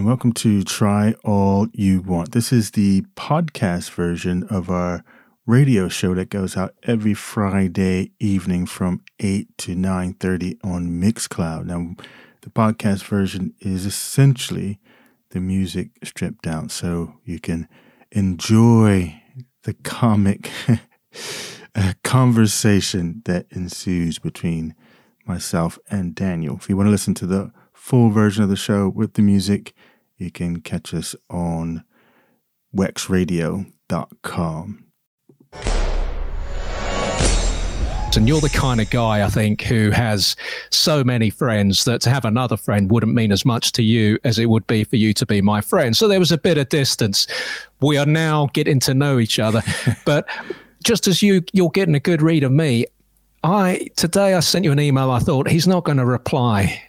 and welcome to Try All You Want. This is the podcast version of our radio show that goes out every Friday evening from 8 to 9:30 on Mixcloud. Now, the podcast version is essentially the music stripped down so you can enjoy the comic conversation that ensues between myself and Daniel. If you want to listen to the full version of the show with the music, you can catch us on wexradio.com. And you're the kind of guy, I think, who has so many friends that to have another friend wouldn't mean as much to you as it would be for you to be my friend. So there was a bit of distance. We are now getting to know each other. but just as you you're getting a good read of me, I today I sent you an email. I thought he's not going to reply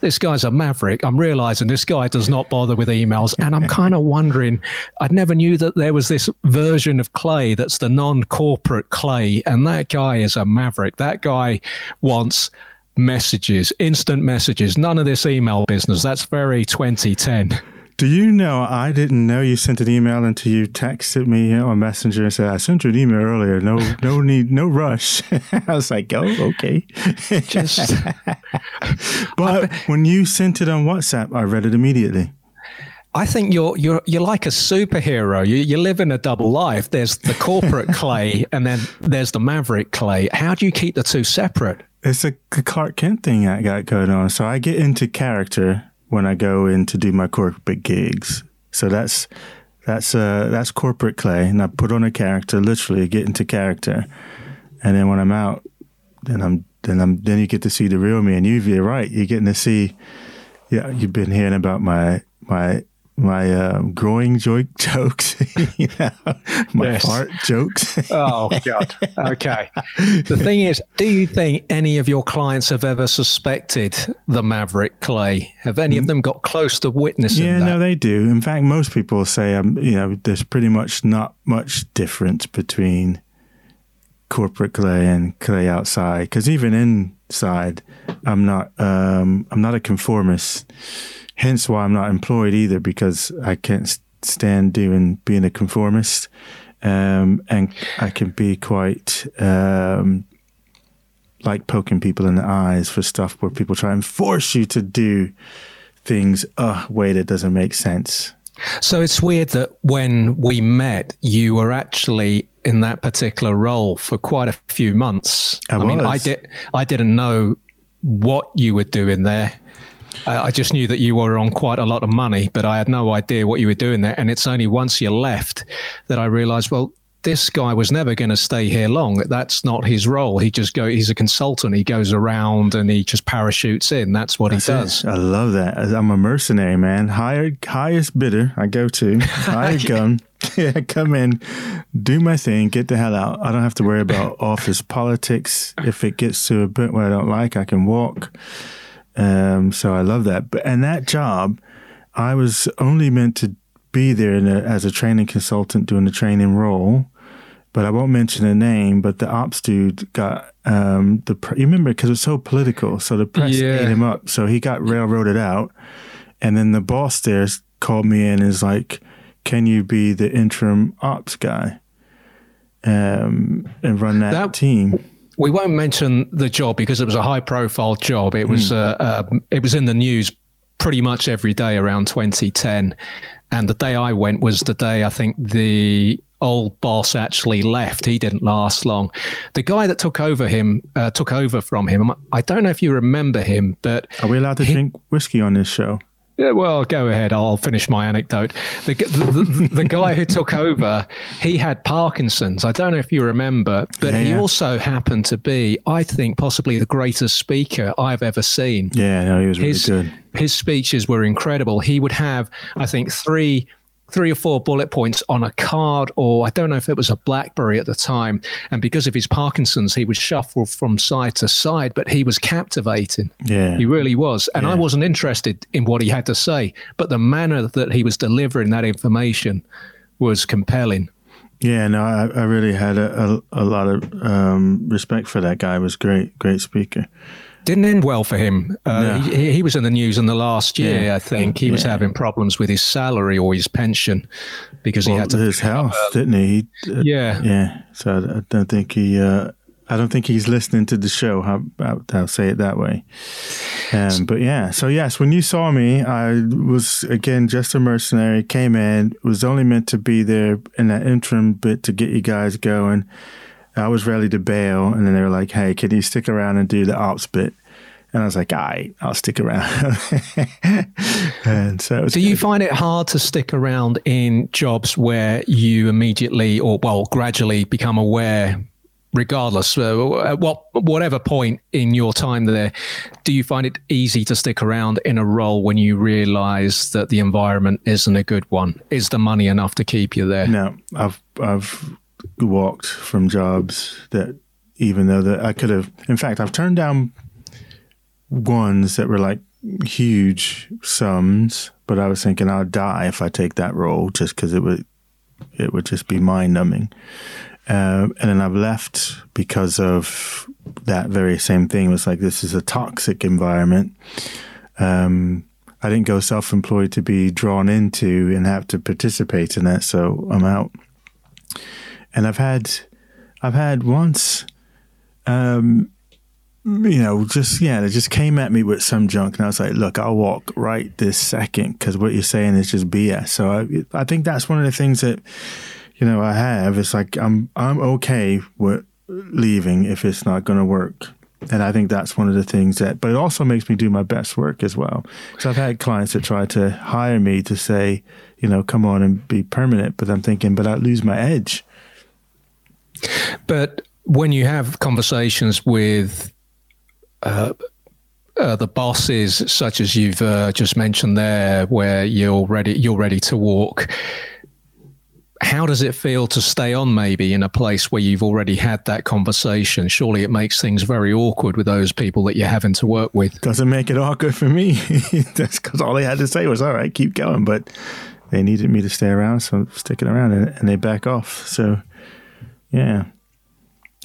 this guy's a maverick. I'm realizing this guy does not bother with emails. And I'm kind of wondering, I never knew that there was this version of Clay that's the non corporate Clay. And that guy is a maverick. That guy wants messages, instant messages, none of this email business. That's very 2010. Do you know I didn't know you sent an email until you texted me on Messenger and said I sent you an email earlier. No, no need, no rush. I was like, oh, okay. Just, but when you sent it on WhatsApp, I read it immediately. I think you're you're you're like a superhero. You you live in a double life. There's the corporate clay, and then there's the maverick clay. How do you keep the two separate? It's a Clark Kent thing I got going on. So I get into character when I go in to do my corporate gigs. So that's that's uh, that's corporate clay, and I put on a character, literally get into character, and then when I'm out, then I'm then I'm then you get to see the real me, and you're right, you're getting to see. Yeah, you've been hearing about my my my uh, growing joke jokes, you know, my yes. fart jokes. oh God. Okay. The thing is, do you think any of your clients have ever suspected the Maverick Clay? Have any of them got close to witnessing? Yeah, that? no, they do. In fact, most people say, um, you know, there's pretty much not much difference between corporate clay and clay outside. Because even inside, I'm not, um, I'm not a conformist hence why I'm not employed either because I can't stand doing being a conformist, um, and I can be quite um, like poking people in the eyes for stuff where people try and force you to do things a way that doesn't make sense. So it's weird that when we met, you were actually in that particular role for quite a few months. I, I mean, I did I didn't know what you were doing there. I just knew that you were on quite a lot of money, but I had no idea what you were doing there. And it's only once you left that I realized, well, this guy was never going to stay here long. That's not his role. He just go. He's a consultant. He goes around and he just parachutes in. That's what That's he does. It. I love that. I'm a mercenary, man. Higher, highest bidder. I go to higher gun. Yeah, come in, do my thing, get the hell out. I don't have to worry about office politics. If it gets to a bit where I don't like, I can walk. Um, so I love that. But and that job, I was only meant to be there a, as a training consultant doing the training role. But I won't mention a name. But the ops dude got um, the. You remember because it's so political, so the press yeah. ate him up. So he got railroaded out, and then the boss there called me in and is like, "Can you be the interim ops guy?" Um, and run that, that team we won't mention the job because it was a high profile job. It was mm. uh, uh, it was in the news pretty much every day around 2010, and the day I went was the day I think the old boss actually left. He didn't last long. The guy that took over him uh, took over from him. I don't know if you remember him, but are we allowed to he, drink whiskey on this show? Yeah, well, go ahead. I'll finish my anecdote. The, the, the, the, guy who took over, he had Parkinson's. I don't know if you remember, but yeah, he yeah. also happened to be, I think, possibly the greatest speaker I've ever seen. Yeah, no, he was really good. His speeches were incredible. He would have, I think, three three or four bullet points on a card, or I don't know if it was a Blackberry at the time. And because of his Parkinson's, he would shuffle from side to side, but he was captivating. Yeah. He really was. And yeah. I wasn't interested in what he had to say, but the manner that he was delivering that information was compelling. Yeah, no, I, I really had a, a, a lot of um, respect for that guy. He was great, great speaker. Didn't end well for him. Uh, No. he, he was in the news in the last year, Yeah. I think. He was having problems with his salary or his pension because he had to. his health, didn't he? he uh, Yeah. yeah. So I, I don't think he. Uh, I don't think he's listening to the show. How I'll, I'll say it that way. Um, but yeah. So yes, when you saw me, I was again just a mercenary. Came in, was only meant to be there in that interim bit to get you guys going. I was ready to bail, and then they were like, "Hey, can you stick around and do the ops bit?" And I was like, "All right, I'll stick around." and so it was Do you good. find it hard to stick around in jobs where you immediately or, well, gradually become aware? Regardless, uh, at what whatever point in your time there, do you find it easy to stick around in a role when you realise that the environment isn't a good one? Is the money enough to keep you there? No, I've I've walked from jobs that even though that I could have. In fact, I've turned down ones that were like huge sums, but I was thinking I'll die if I take that role just because it would it would just be mind numbing. Um, and then I've left because of that very same thing. It was like this is a toxic environment. Um, I didn't go self-employed to be drawn into and have to participate in that, so I'm out. And I've had, I've had once, um, you know, just yeah, they just came at me with some junk, and I was like, look, I'll walk right this second because what you're saying is just BS. So I, I think that's one of the things that, you know, I have. It's like I'm, I'm okay with leaving if it's not going to work. And I think that's one of the things that, but it also makes me do my best work as well. So I've had clients that try to hire me to say, you know, come on and be permanent. But I'm thinking, but I'd lose my edge. But when you have conversations with uh, uh, the bosses, such as you've uh, just mentioned there, where you're ready, you're ready to walk. How does it feel to stay on maybe in a place where you've already had that conversation? Surely it makes things very awkward with those people that you're having to work with. Doesn't make it awkward for me. That's because all they had to say was, all right, keep going. But they needed me to stay around, so I'm sticking around and, and they back off. So, yeah.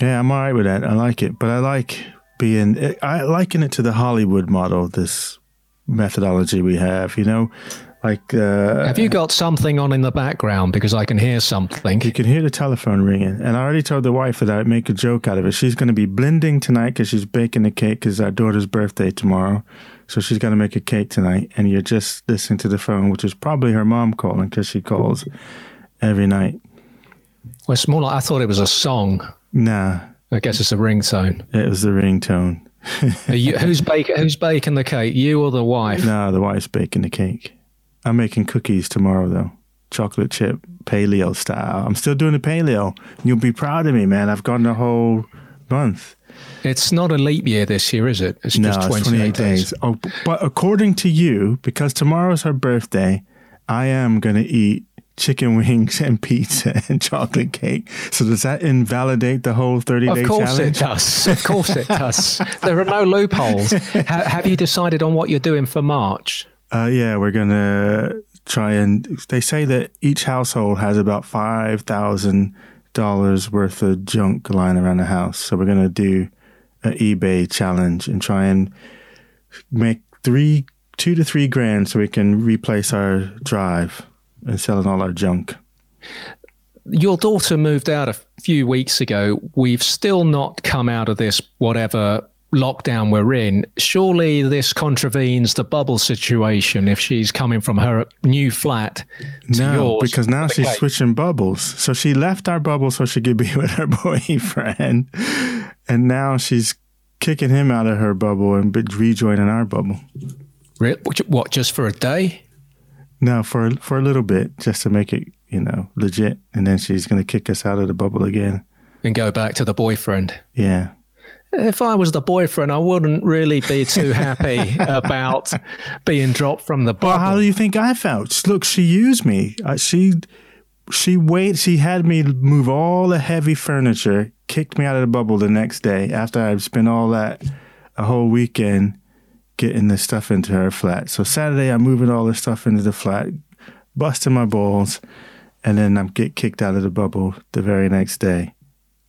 Yeah, I'm all right with that. I like it. But I like being, I liken it to the Hollywood model, this methodology we have, you know? Like, uh, Have you got something on in the background because I can hear something? You can hear the telephone ringing. And I already told the wife that I'd make a joke out of it. She's going to be blending tonight because she's baking the cake because our daughter's birthday tomorrow. So she's going to make a cake tonight. And you're just listening to the phone, which is probably her mom calling because she calls every night. Well, it's more like I thought it was a song. Nah, I guess it's a ringtone. it was the ringtone. You, who's baking? Who's baking the cake? You or the wife? No, the wife's baking the cake. I'm making cookies tomorrow, though. Chocolate chip, paleo style. I'm still doing the paleo. You'll be proud of me, man. I've gone the whole month. It's not a leap year this year, is it? It's No, just it's 28 days. Oh, but according to you, because tomorrow's her birthday, I am going to eat chicken wings and pizza and chocolate cake. So does that invalidate the whole 30 day challenge? Of course challenge? it does. Of course it does. There are no loopholes. Ha- have you decided on what you're doing for March? Uh, yeah, we're going to try and. They say that each household has about $5,000 worth of junk lying around the house. So we're going to do an eBay challenge and try and make three, two to three grand so we can replace our drive and selling all our junk. Your daughter moved out a few weeks ago. We've still not come out of this whatever lockdown we're in. Surely this contravenes the bubble situation if she's coming from her new flat to No, yours. because now she's Okay. switching bubbles. So she left our bubble so she could be with her boyfriend, and now she's kicking him out of her bubble and rejoining our bubble. Re- What, just for a day? No, for for a little bit, just to make it you know legit, and then she's gonna kick us out of the bubble again. And go back to the boyfriend. Yeah, If I was the boyfriend, I wouldn't really be too happy about being dropped from the bubble. Well, how do you think I felt? Look, she used me. Uh, she she wait. She had me move all the heavy furniture, kicked me out of the bubble the next day after I'd spent all that a whole weekend getting this stuff into her flat. So Saturday, I'm moving all this stuff into the flat, busting my balls, and then I get kicked out of the bubble the very next day.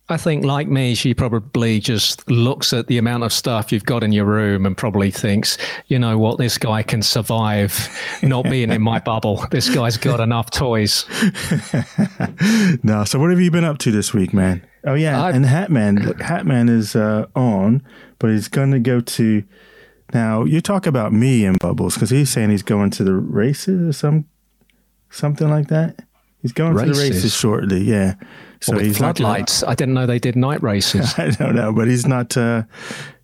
I think, like me, she probably just looks at the amount of stuff you've got in your room and probably thinks, you know what, this guy can survive not being in my bubble. This guy's got enough toys. no, so what have you been up to this week, man? Oh yeah, I've, and Hatman, Hatman is uh, on, but he's going to go to. Now you talk about me and bubbles because he's saying he's going to the races or some something like that. He's going races. to the races shortly. Yeah. So well, he's floodlights. Not, I didn't know they did night races. I don't know, but he's not. Uh,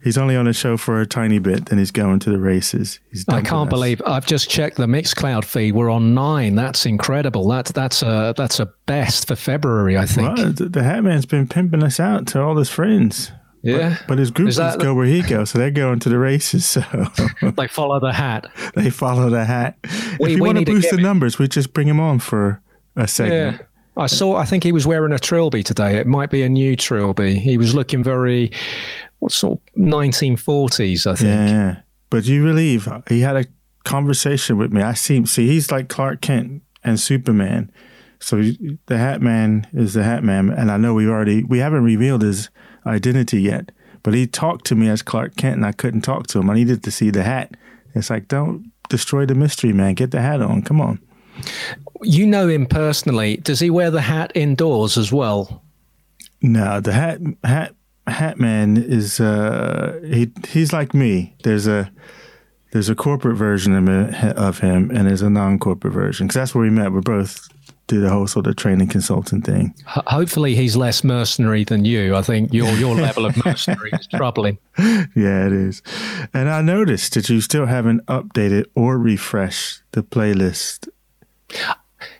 he's only on a show for a tiny bit. Then he's going to the races. I can't believe I've just checked the Mixcloud feed. We're on nine. That's incredible. That's that's a that's a best for February. I think. Well, the, the Hatman's been pimping us out to all his friends. Yeah, but, but his groupies go where he goes, so they're going to the races. So they follow the hat. They follow the hat. We, if you want to boost the numbers, we just bring him on for a segment. Yeah. I saw. I think he was wearing a trilby today. It might be a new trilby. He was looking very, what sort of 1940s? I think. Yeah, but you believe he had a conversation with me. I see. See, he's like Clark Kent and Superman. So the Hat Man is the Hat Man, and I know we already we haven't revealed his identity yet. But he talked to me as Clark Kent, and I couldn't talk to him. I needed to see the hat. It's like, don't destroy the mystery, man. Get the hat on. Come on. You know him personally. Does he wear the hat indoors as well? No, the hat hat hat man is uh he he's like me. There's a there's a corporate version of, of him and there's a non-corporate version because that's where we met. We're both do the whole sort of training consultant thing. H- hopefully, he's less mercenary than you. I think your your level of mercenary is troubling. Yeah, it is. And I noticed that you still haven't updated or refreshed the playlist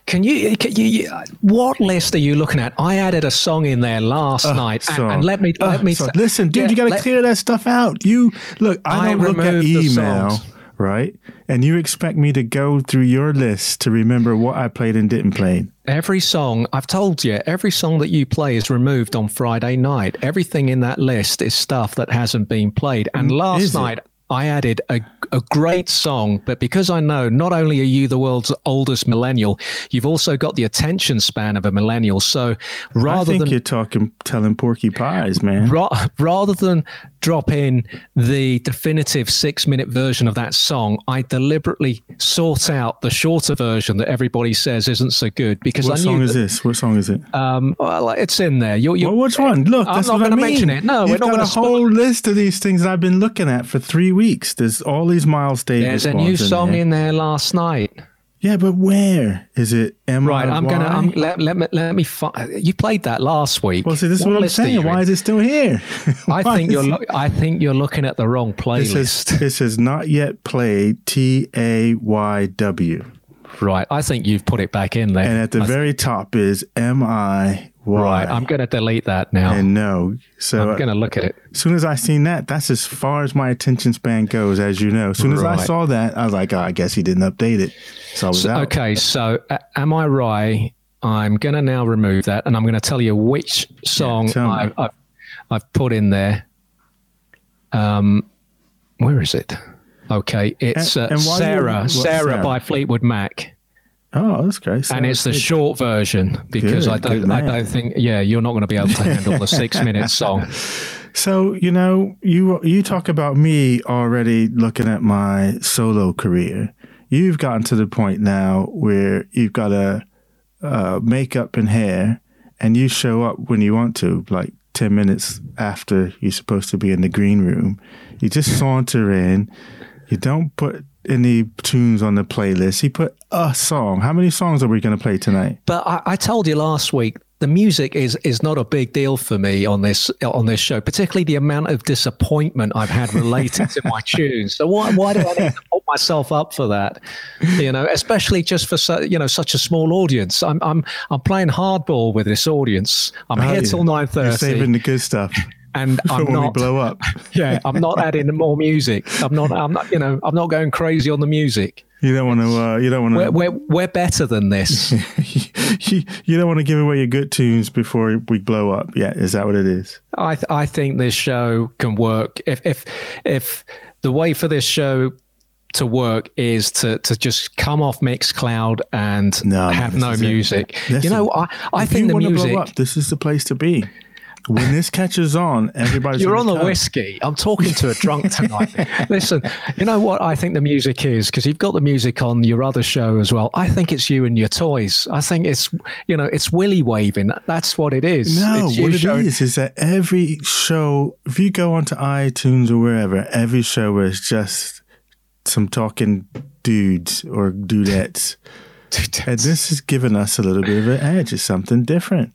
can you, can you, what list are you looking at? I added a song in there last uh, night, and, and, let me let me listen, dude. Yeah, you got to clear that stuff out. You look. I, I don't look at email, right? And you expect me to go through your list to remember what I played and didn't play. Every song, I've told you, every song that you play is removed on Friday night. Everything in that list is stuff that hasn't been played. And last night? I added a, a great song, but because I know not only are you the world's oldest millennial, you've also got the attention span of a millennial. So rather I think than you're talking telling Porky Pies, man. Ra- rather than drop in the definitive six minute version of that song, I deliberately sort out the shorter version that everybody says isn't so good because what I song is this? What song is it? Um, well, it's in there. You're, you're, well, which one? Look, I'm that's not going to mention it. No, You've we're not got a whole list of these things that I've been looking at for three weeks. There's all these Miles Davis. There's a new song in there. in there last night. Yeah, but where is it? M right, I'm gonna. I'm, let, let me let me. Fi- you played that last week. Well, see, this what is what I'm saying. Why is it still here? I think you're. Lo- I think you're looking at the wrong playlist. This is, this is not yet played. T A Y W. Right, I think you've put it back in there. And at the I very th- top is M I Y. Right, I'm going to delete that now. And no, so I'm going to look at it. As soon as I seen that, that's as far as my attention span goes, as you know. As soon as right. I saw that, I was like, oh, I guess he didn't update it. So I was so, out. Okay, so uh, am I right? I'm going to now remove that, and I'm going to tell you which song yeah, I've, I've, I've put in there. Um, where is it? Okay, it's uh, Sarah, Sarah by Fleetwood Mac. Oh, that's great. and it's the short version because good, I don't, I don't think, yeah, you're not going to be able to handle the six minute song. So you know, you you talk about me already looking at my solo career. You've gotten to the point now where you've got a uh, makeup and hair, and you show up when you want to, like ten minutes after you're supposed to be in the green room. You just saunter in. You don't put any tunes on the playlist. He put a song. How many songs are we going to play tonight? But I, I, told you last week the music is is not a big deal for me on this on this show, particularly the amount of disappointment I've had related to my tunes. So why why do I need to put myself up for that? You know, especially just for su- you know such a small audience. I'm I'm I'm playing hardball with this audience. I'm oh, here yeah. till nine thirty. Saving the good stuff and I'm when not we blow up. yeah, I'm not adding more music. I'm not. I'm not. You know, I'm not going crazy on the music. You don't want to. Uh, you don't want to. We're, we're, we're better than this. you, you don't want to give away your good tunes before we blow up. Yeah, is that what it is? I th- I think this show can work if if if the way for this show to work is to to just come off Mixcloud and no, have no music. Listen, you know, I I think the music. Up, this is the place to be. When this catches on, everybody's You're on gonna the whiskey. I'm talking to a drunk tonight. Listen, you know what I think the music is because you've got the music on your other show as well. I think it's you and your toys. I think it's you know it's willy waving. That's what it is. No, It's what it showing- is is that every show, if you go onto iTunes or wherever, every show is just some talking dudes or dudettes. And this has given us a little bit of an edge. It's something different.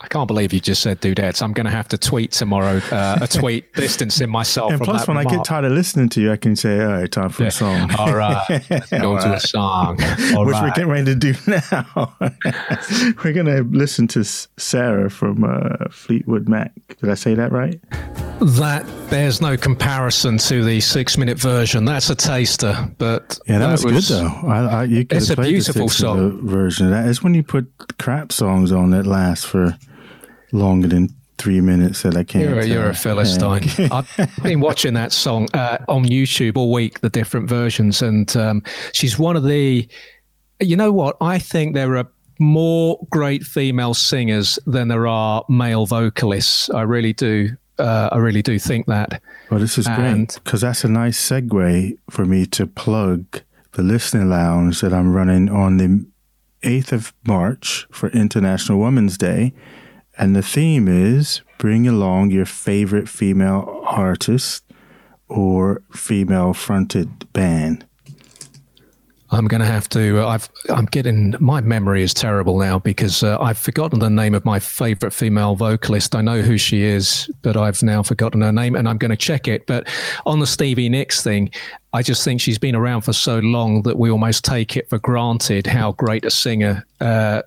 I can't believe you just said dudettes. I'm going to have to tweet tomorrow. Uh, a tweet distancing myself. And plus, that when I get tired of listening to you, I can say, all right, time for a song. All right, go All to a song. All Which we're right. getting ready to do now. we're going to listen to Sarah from uh, Fleetwood Mac. Did I say that right? That bears no comparison to the six-minute version. That's a taster, but Yeah, that, was, good though. I, I, you could It's a beautiful the six-minute version of that. It's when you put crap songs on that last for longer than three minutes that I can't. You're, a- you're a philistine. I've been watching that song uh, on YouTube all week, the different versions, and um, she's one of the. You know what? I think there are more great female singers than there are male vocalists. I really do. Uh, I really do think that. Well, this is great because that's a nice segue for me to plug the listening lounge that I'm running on the 8th of March for International Women's Day. And the theme is bring along your favorite female artist or female fronted band. I'm going to have to. Uh, I've. I'm getting. My memory is terrible now because uh, I've forgotten the name of my favorite female vocalist. I know who she is, but I've now forgotten her name, and I'm going to check it. But on the Stevie Nicks thing, I just think she's been around for so long that we almost take it for granted how great a singer. Uh,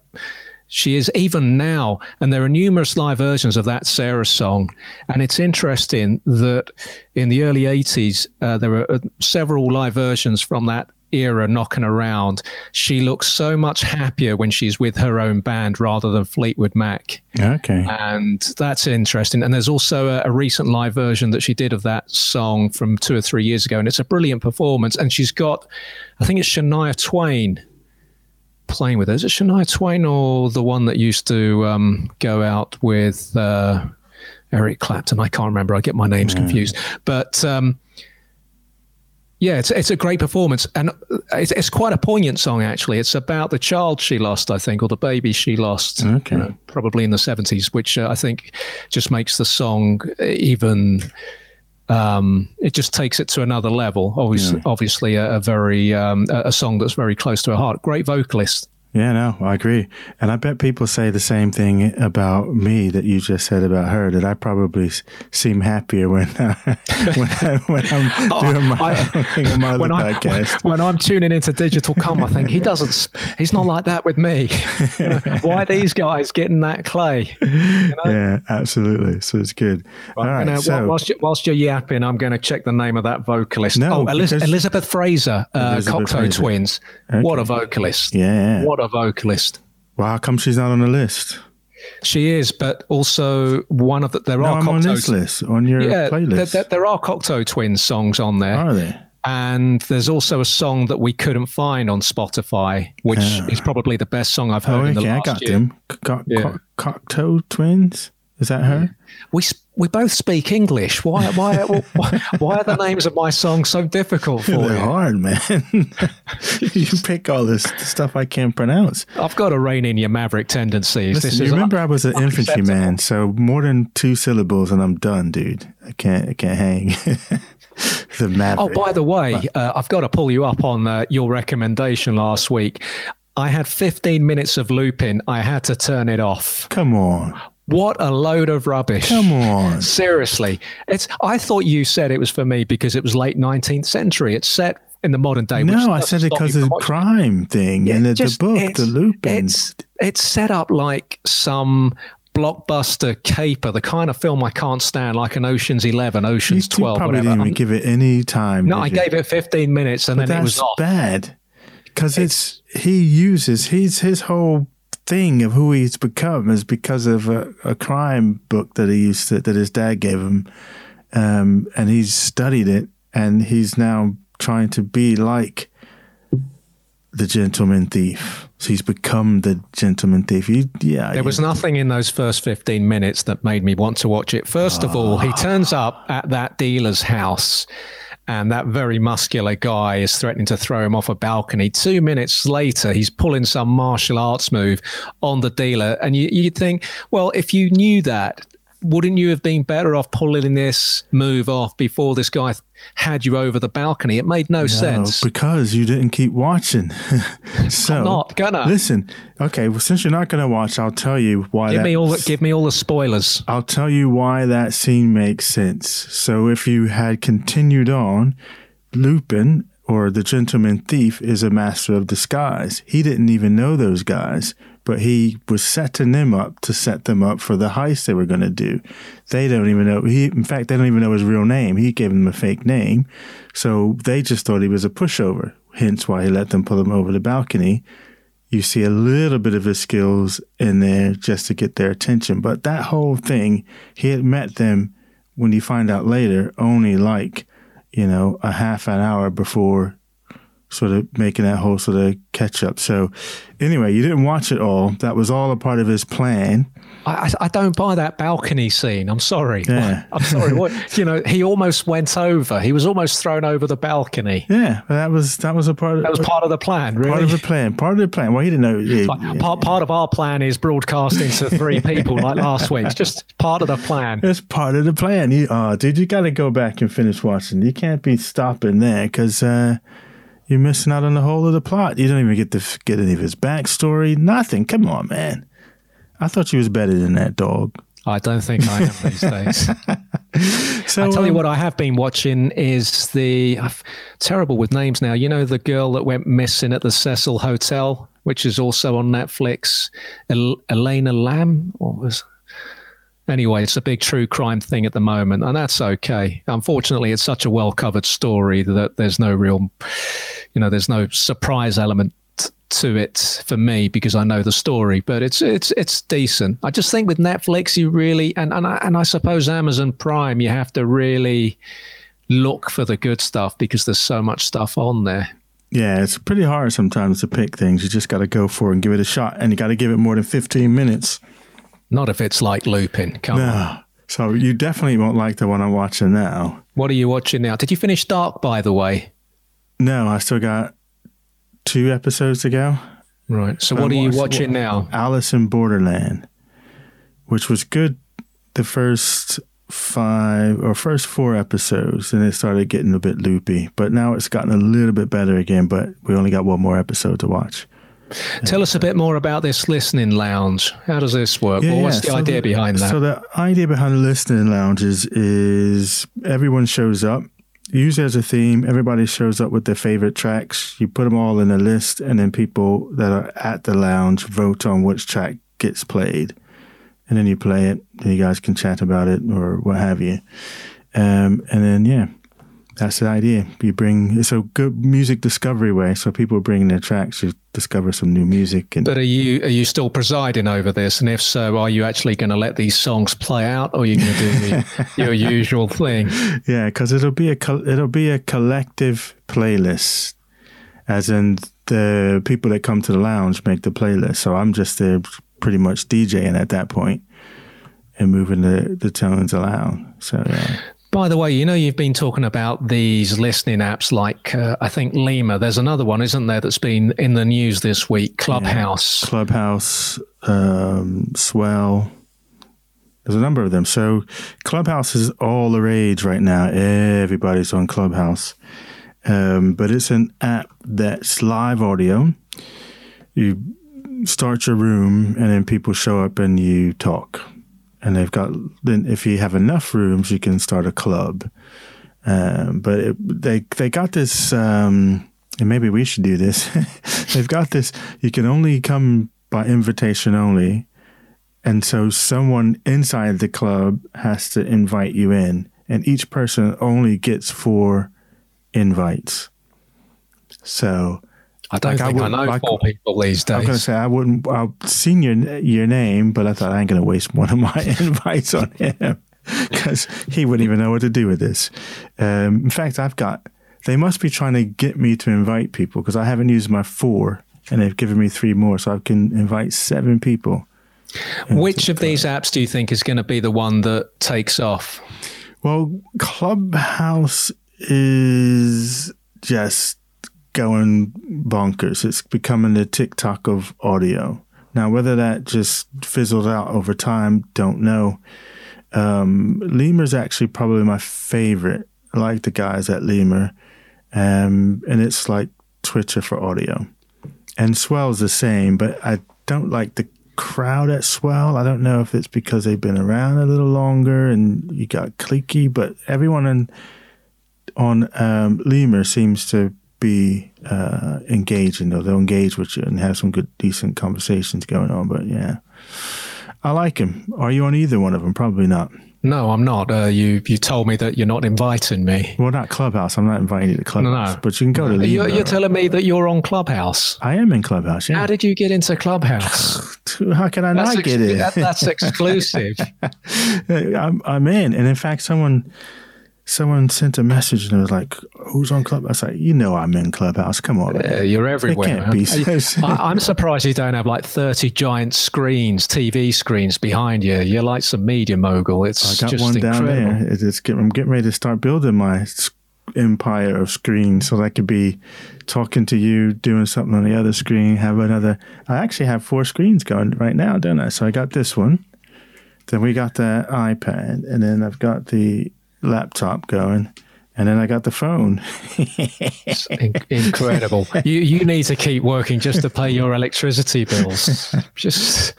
she is even now, and there are numerous live versions of that Sarah song. And it's interesting that in the early 80s, uh, there were uh, several live versions from that era knocking around. She looks so much happier when she's with her own band rather than Fleetwood Mac. Okay. And that's interesting. And there's also a, a recent live version that she did of that song from two or three years ago. And it's a brilliant performance. And she's got, I think it's Shania Twain playing with. Is it Shania Twain or the one that used to um, go out with uh, Eric Clapton? I can't remember. I get my names confused. But um, yeah, it's it's a great performance, and it's, it's quite a poignant song. Actually, it's about the child she lost, I think, or the baby she lost, Okay. you know, probably in the seventies, which uh, I think just makes the song even. Um, it just takes it to another level. Obviously, obviously, a, a very um, a, a song that's very close to her heart. Great vocalist. Yeah, no, I agree. And I bet people say the same thing about me that you just said about her, that I probably s- seem happier when, uh, when, I, when I'm doing my, I- my when, I, podcast. when I'm tuning into Digital Com, I think he doesn't. He's not like that with me. Why are these guys getting that clay? Yeah, absolutely. So it's good. All I'm right. so, whilst, you, whilst you're yapping, I'm going to check the name of that vocalist. No, oh, Eliz- Elizabeth Fraser, uh, Elizabeth Cocteau Fraser. Twins. What a vocalist! yeah. What a vocalist! Well, how come she's not on the list? She is, but also one of the. There No, are I'm on Cocteau- this list, on your Yeah, there, playlist. there, there are Cocteau Twins songs on there. Are they? And there's also a song that we couldn't find on Spotify, which ah. is probably the best song I've heard Oh, in the okay. I last got year. them. Co- Yeah. co- Cocteau Twins? Is that her? We we both speak English. Why why why, why are the names of my songs so difficult for They're you? hard, man. you pick all this stuff I can't pronounce. I've got to rein in your maverick tendencies. Listen, this you remember I was an infantry man, so more than two syllables and I'm done, dude. I can't, I can't hang. the maverick. Oh, by the way, uh, I've got to pull you up on uh, your recommendation last week. I had 15 minutes of Lupin. I had to turn it off. Come on, What a load of rubbish. come on. Seriously. It's I thought you said it was for me because it was late 19th century. It's set in the modern day. No, I said it because of the crime thing and the, the just- book, the it's- Lupin. It's it's set up like some blockbuster caper, the kind of film I can't stand, like an Ocean's Eleven, Ocean's you Twelve, probably whatever. didn't even give it any time. no, I you? gave it 15 minutes and But then it was off. bad because it's he uses he's his whole thing of who he's become is because of a, a crime book that he used to that his dad gave him, um, and he's studied it and he's now trying to be like the gentleman thief. So he's become the gentleman thief. He, yeah. There was nothing in those first 15 minutes that made me want to watch it. First of all, he turns up at that dealer's house and that very muscular guy is threatening to throw him off a balcony. Two minutes later, he's pulling some martial arts move on the dealer. And you, you'd think, well, if you knew that, wouldn't you have been better off pulling this move off before this guy had you over the balcony? It made no, no sense. Because you didn't keep watching. so I'm not gonna listen. Okay, well, since you're not gonna watch, I'll tell you why. Give me all. The, give me all the spoilers. I'll tell you why that scene makes sense. So if you had continued on, Lupin or the gentleman thief is a master of disguise. He didn't even know those guys but he was setting them up to set them up for the heist they were going to do. They don't even know he. In fact, they don't even know his real name. He gave them a fake name, so they just thought he was a pushover. Hence, why he let them pull him over the balcony. You see a little bit of his skills in there just to get their attention, but that whole thing, he had met them when you find out later, only like you know a half an hour before sort of making that whole sort of catch up. So, anyway, you didn't watch it all. That was all a part of his plan. I, I don't buy that balcony scene. I'm sorry. Yeah. I'm sorry. What you know, he almost went over. He was almost thrown over the balcony. Yeah, that was that was a part. Of, that was part of the plan. Really, part of the plan. Part of the plan. Well, he didn't know. Yeah, like, yeah. Part part of our plan is broadcasting to three people like last week. It's just part of the plan. It's part of the plan. You, oh, dude, you got to go back and finish watching. You can't be stopping there because. Uh, you're missing out on the whole of the plot. You don't even get to get any of his backstory. Nothing. Come on, man. I thought you was better than that dog. I don't think I am these days. so, I tell um, you what, I have been watching is the I'm terrible with names now. You know the girl that went missing at the Cecil Hotel, which is also on Netflix. El- Elena Lam, or was anyway, it's a big true crime thing at the moment, and that's okay. Unfortunately, it's such a well covered story that there's no real you know, there's no surprise element to it for me because I know the story, but it's it's it's decent. I just think with Netflix, you really and and I, and I suppose Amazon Prime, you have to really look for the good stuff because there's so much stuff on there. Yeah, it's pretty hard sometimes to pick things. You just got to go for it and give it a shot, and you got to give it more than 15 minutes. Not if it's like Lupin. Come no. on. So you definitely won't like the one I'm watching now. What are you watching now? Did you finish Dark, by the way? No, I still got two episodes to go. Right. So, what are you watching now? Alice in Borderland, which was good the first five or first four episodes, and it started getting a bit loopy. But now it's gotten a little bit better again. But we only got one more episode to watch. Tell us a bit more about this listening lounge. How does this work? Yeah, well, what's yeah. the so idea the, behind that? So the idea behind the listening lounges is everyone shows up usually as a theme, everybody shows up with their favorite tracks. You put them all in a list, and then people that are at the lounge vote on which track gets played. And then you play it, and you guys can chat about it or what have you. Um, and then, yeah, that's the idea. You bring it's a good music discovery way, so people bring their tracks to discover some new music. And, but are you are you still presiding over this? And if so, are you actually going to let these songs play out, or are you going to do the, your usual thing? Yeah, because it'll be a it'll be a collective playlist, as in the people that come to the lounge make the playlist. So I'm just there, pretty much DJing at that point and moving the the tones around. So yeah. By the way, you know, you've been talking about these listening apps like, uh, I think Lemur. There's another one, isn't there, that's been in the news this week Clubhouse. Yeah. Clubhouse, um, Swell. There's a number of them. So Clubhouse is all the rage right now. Everybody's on Clubhouse. Um, but it's an app that's live audio. You start your room and then people show up and you talk and they've got then if you have enough rooms, you can start a club. Um, but it, they they got this, um, and maybe we should do this. they've got this. You can only come by invitation only, and so someone inside the club has to invite you in, and each person only gets four invites. So I don't like think I, I know like, four people these days. I was going to say I wouldn't. I've seen your your name, but I thought I ain't going to waste one of my invites on him because he wouldn't even know what to do with this. Um, in fact, I've got they must be trying to get me to invite people because I haven't used my four, and they've given me three more, so I can invite seven people. Which of these apps do you think is going to be the one that takes off? Well, Clubhouse is just going bonkers. It's becoming the TikTok of audio. Now, whether that just fizzled out over time, don't know. Um, Lemur's actually probably my favorite. I like the guys at Lemur, um, and it's like Twitter for audio. And Swell's the same, but I don't like the crowd at Swell. I don't know if it's because they've been around a little longer and you got cliquey, but everyone in, on um, Lemur seems to be uh, engaging, though they'll engage with you and have some good, decent conversations going on. But yeah, I like him. Are you on either one of them? Probably not. No, I'm not. Uh, you you told me that you're not inviting me. Well, not Clubhouse. I'm not inviting you to Clubhouse. No, but you can go to. Lemur. You're, you're telling me that you're on Clubhouse. I am in Clubhouse. Yeah. How did you get into Clubhouse? How can I that's not ex- get in? That, that's exclusive. I'm, I'm in, and in fact, someone someone sent a message and it was like, "Who's on Clubhouse?" I was like, "You know, I'm in Clubhouse. Come on, yeah, you're everywhere." can't be so I, am surprised you don't have like 30 giant screens, TV screens behind you. You're like some media mogul. It's I got one incredible. down there. It's get, I'm getting ready to start building my empire of screens so that I could be talking to you, doing something on the other screen, have another. I actually have four screens going right now, don't I? So I got this one. Then we got the iPad, and then I've got the laptop going. And then I got the phone. incredible. You you need to keep working just to pay your electricity bills. Just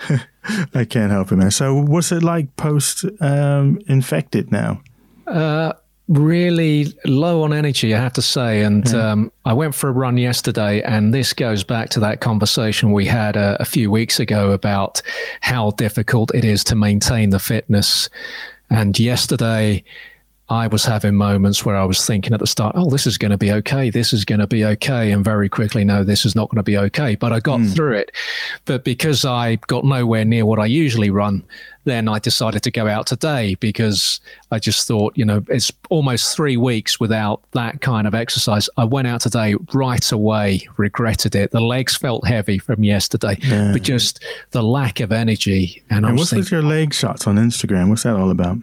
I can't help it, man. So what's it like post um, infected now? Uh, really low on energy, I have to say. And yeah. um, I went for a run yesterday, and this goes back to that conversation we had a, a few weeks ago about how difficult it is to maintain the fitness. And yesterday, I was having moments where I was thinking at the start, oh, this is going to be okay. This is going to be okay. And very quickly, no, this is not going to be okay. But I got mm. through it. But because I got nowhere near what I usually run, then I decided to go out today because I just thought, you know, it's almost three weeks without that kind of exercise. I went out today right away, regretted it. The legs felt heavy from yesterday, yeah. but just the lack of energy. And, and what's thinking, with your leg shots on Instagram? What's that all about?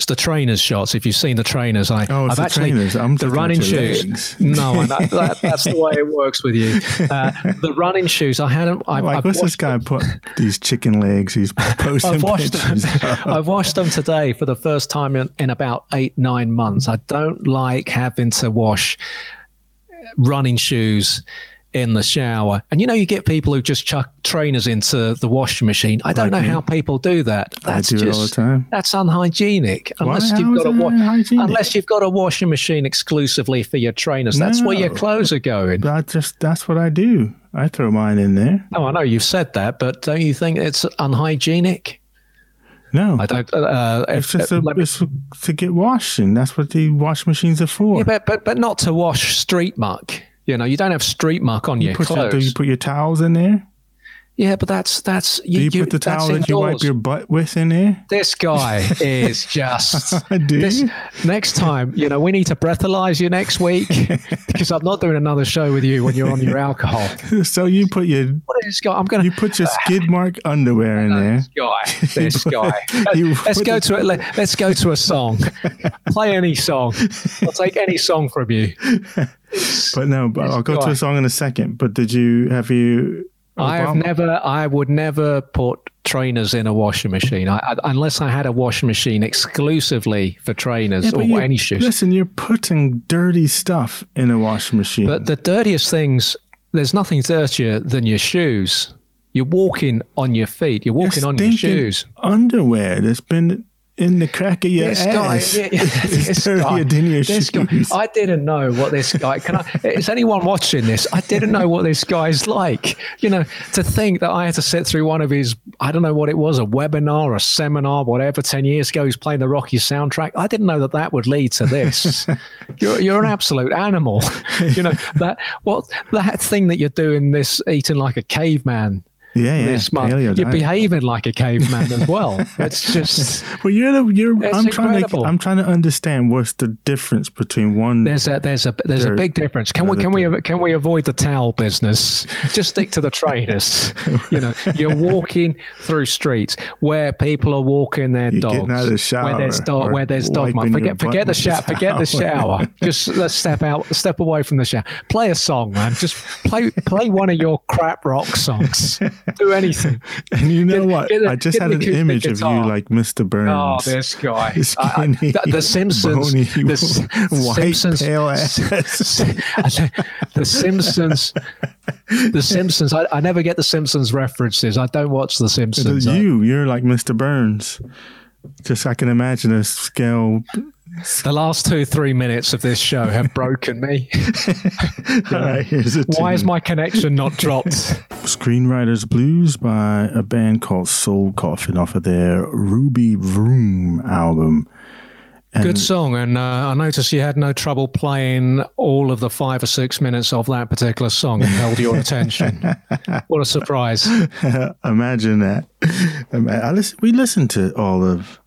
It's the trainers shots. If you've seen the trainers, I, oh, I've the actually trainers. I'm the running shoes. No, that, that, that's the way it works with you. Uh, the running shoes. I hadn't. I've, like, I've what's this guy them. put these chicken legs? He's posting I've washed pictures. Them. I've washed them today for the first time in, in about eight nine months. I don't like having to wash running shoes in the shower. And you know, you get people who just chuck trainers into the washing machine. I don't know me. how people do that. That's I do just, all the time. That's unhygienic. Unless Why? you've got a wa- unless you've got a washing machine exclusively for your trainers. That's no, where your clothes are going. That just that's what I do. I throw mine in there. Oh, I know you've said that, but don't you think it's unhygienic? No, I don't. Uh, it's just a, it's to get washing. That's what the wash machines are for. Yeah, but but but not to wash street muck. You know, you don't have street muck on you your clothes. do you put your towels in there? Yeah, but that's that's. You, do you, you put the towel that you wipe your butt with in there? This guy is just. do this, next time, you know, we need to breathalyze you next week because I'm not doing another show with you when you're on your alcohol. So you put your. What is guy? I'm gonna. You put your skid mark underwear in there. This guy. This guy. let's go to it. Let, let's go to a song. Play any song. I'll take any song from you. But no, but I'll go guy. to a song in a second. But did you have you I have never. I would never put trainers in a washing machine I, I, unless I had a washing machine exclusively for trainers yeah, or any shoes. Listen, you're putting dirty stuff in a washing machine. But the dirtiest things, there's nothing dirtier than your shoes. You're walking on your feet. You're walking on your shoes. Underwear that's been in the crack of your this ass. Guy, yeah, yeah, this guy, this guy, I didn't know what this guy. Can I? Is anyone watching this? I didn't know what this guy's like. You know, to think that I had to sit through one of his, I don't know what it was, a webinar, a seminar, whatever. Ten years ago, he's playing the Rocky soundtrack. I didn't know that that would lead to this. you're you're an absolute animal. you know that what that thing that you're doing, this eating like a caveman Yeah, yeah. this month. paleo You're diet. behaving like a caveman as well. It's just Well, you're the you're. I'm trying to. I'm trying to understand what's the difference between one. there's a there's a there's a big difference. Can we can we can we avoid the towel business? Just stick to the trainers. You know, you're walking through streets where people are walking their You're dogs. out of the shower where there's dog where there's dog. wiping Forget forget the shower. Forget the shower. shower. Just let's step out, step away from the shower. Play a song, man. Just play play one of your crap rock songs. Do anything. and you know Get- what? get a- I just had an image of you like Mr. Oh, Burns. Oh, this guy. I- I- the, the Simpsons. bony, the white, Simpsons. pale ass. the Simpsons. The Simpsons. I, I never get the Simpsons references. I don't watch the Simpsons. You, you're like Mr. Burns. Just I can imagine a scale. The last two, three minutes of this show have broken me. All right, Why is my connection not dropped? Screenwriters Blues by a band called Soul Coughing off of their Ruby Vroom album. And Good song, and uh, I noticed you had no trouble playing all of the five or six minutes of that particular song and held your attention. What a surprise! imagine that. Ima- I listen, we listened to all of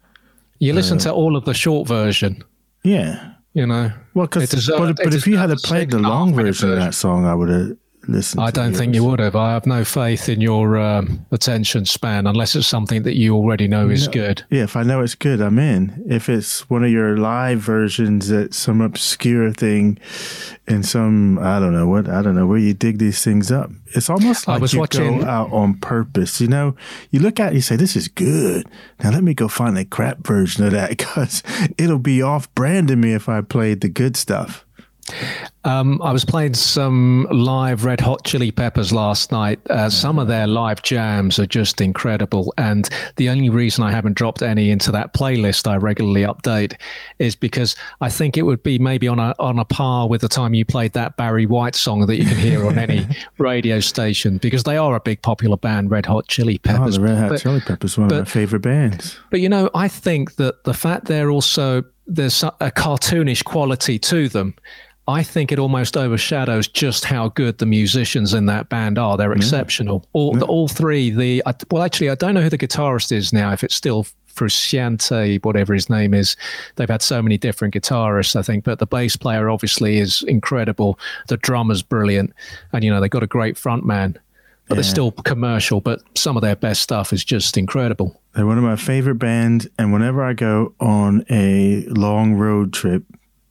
You listened to all of the short version, yeah. you know. Well, because but, but if you had played the six and a half long minute version of that song, I would have listened. I to don't think you would have. I have no faith in your um, attention span unless it's something that you already know is good. Yeah, if I know it's good, I'm in. If it's one of your live versions at some obscure thing in some I don't know what I don't know where you dig these things up. It's almost I like was you watching- go out on purpose. You know, you look at it, you say, "This is good." Now let me go find the crap version of that because it'll be off branding me if I played the good stuff. Um, I was playing some live Red Hot Chili Peppers last night. Uh, some of their live jams are just incredible. And the only reason I haven't dropped any into that playlist I regularly update is because I think it would be maybe on a on a par with the time you played that Barry White song that you can hear on any radio station because they are a big popular band, Red Hot Chili Oh, Peppers. the Red Hot But- Chili Peppers, one of my favorite bands. but you know, I think that the fact they're also there's a cartoonish quality to them. I think it almost overshadows just how good the musicians in that band are. They're mm. exceptional. All the, all three. The I, well, actually, I don't know who the guitarist is now. If it's still Frusciante, whatever his name is, they've had so many different guitarists. I think, but the bass player obviously is incredible. The drummer's brilliant, and you know they've got a great front man. But they're still commercial. But some of their best stuff is just incredible. They're one of my favorite bands, and whenever I go on a long road trip,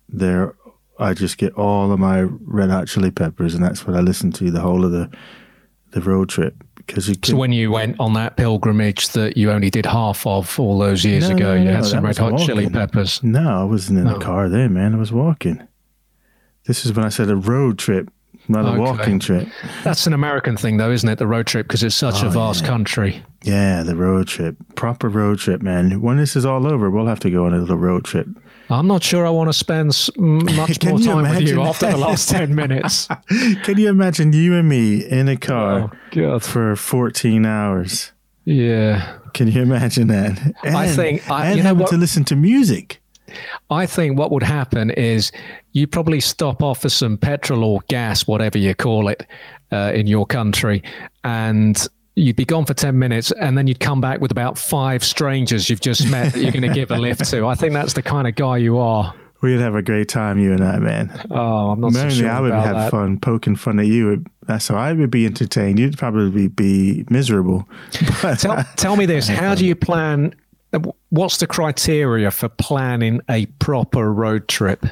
there I just get all of my Red Hot Chili Peppers, and that's what I listen to the whole of the the road trip because you So when you went on that pilgrimage that you only did half of all those years No, ago, no, you no, had some red hot chili peppers. no, I wasn't in the car then, man. I was walking. This is when I said a road trip, not a walking trip. That's an American thing, though, isn't it? The road trip because it's such a Oh, vast yeah. country. Yeah, the road trip, proper road trip, man. When this is all over, we'll have to go on a little road trip. I'm not sure I want to spend much more time with you after the last ten minutes. Can you imagine you and me in a car Oh for 14 hours? Yeah, Can you imagine that? I think- I- and you know having what- to listen to music. I think what would happen is you probably stop off for some petrol or gas, whatever you call it, uh, in your country, and you'd be gone for 10 minutes and then you'd come back with about five strangers you've just met that you're going to give a lift to. I think that's the kind of guy you are. We'd have a great time, you and I, man. Oh, I'm not so Mainly, sure I would have that. fun poking fun at you. That's how I would be entertained. You'd probably be miserable. Tell, uh, tell me this: How do you plan? What's the criteria for planning a proper road trip?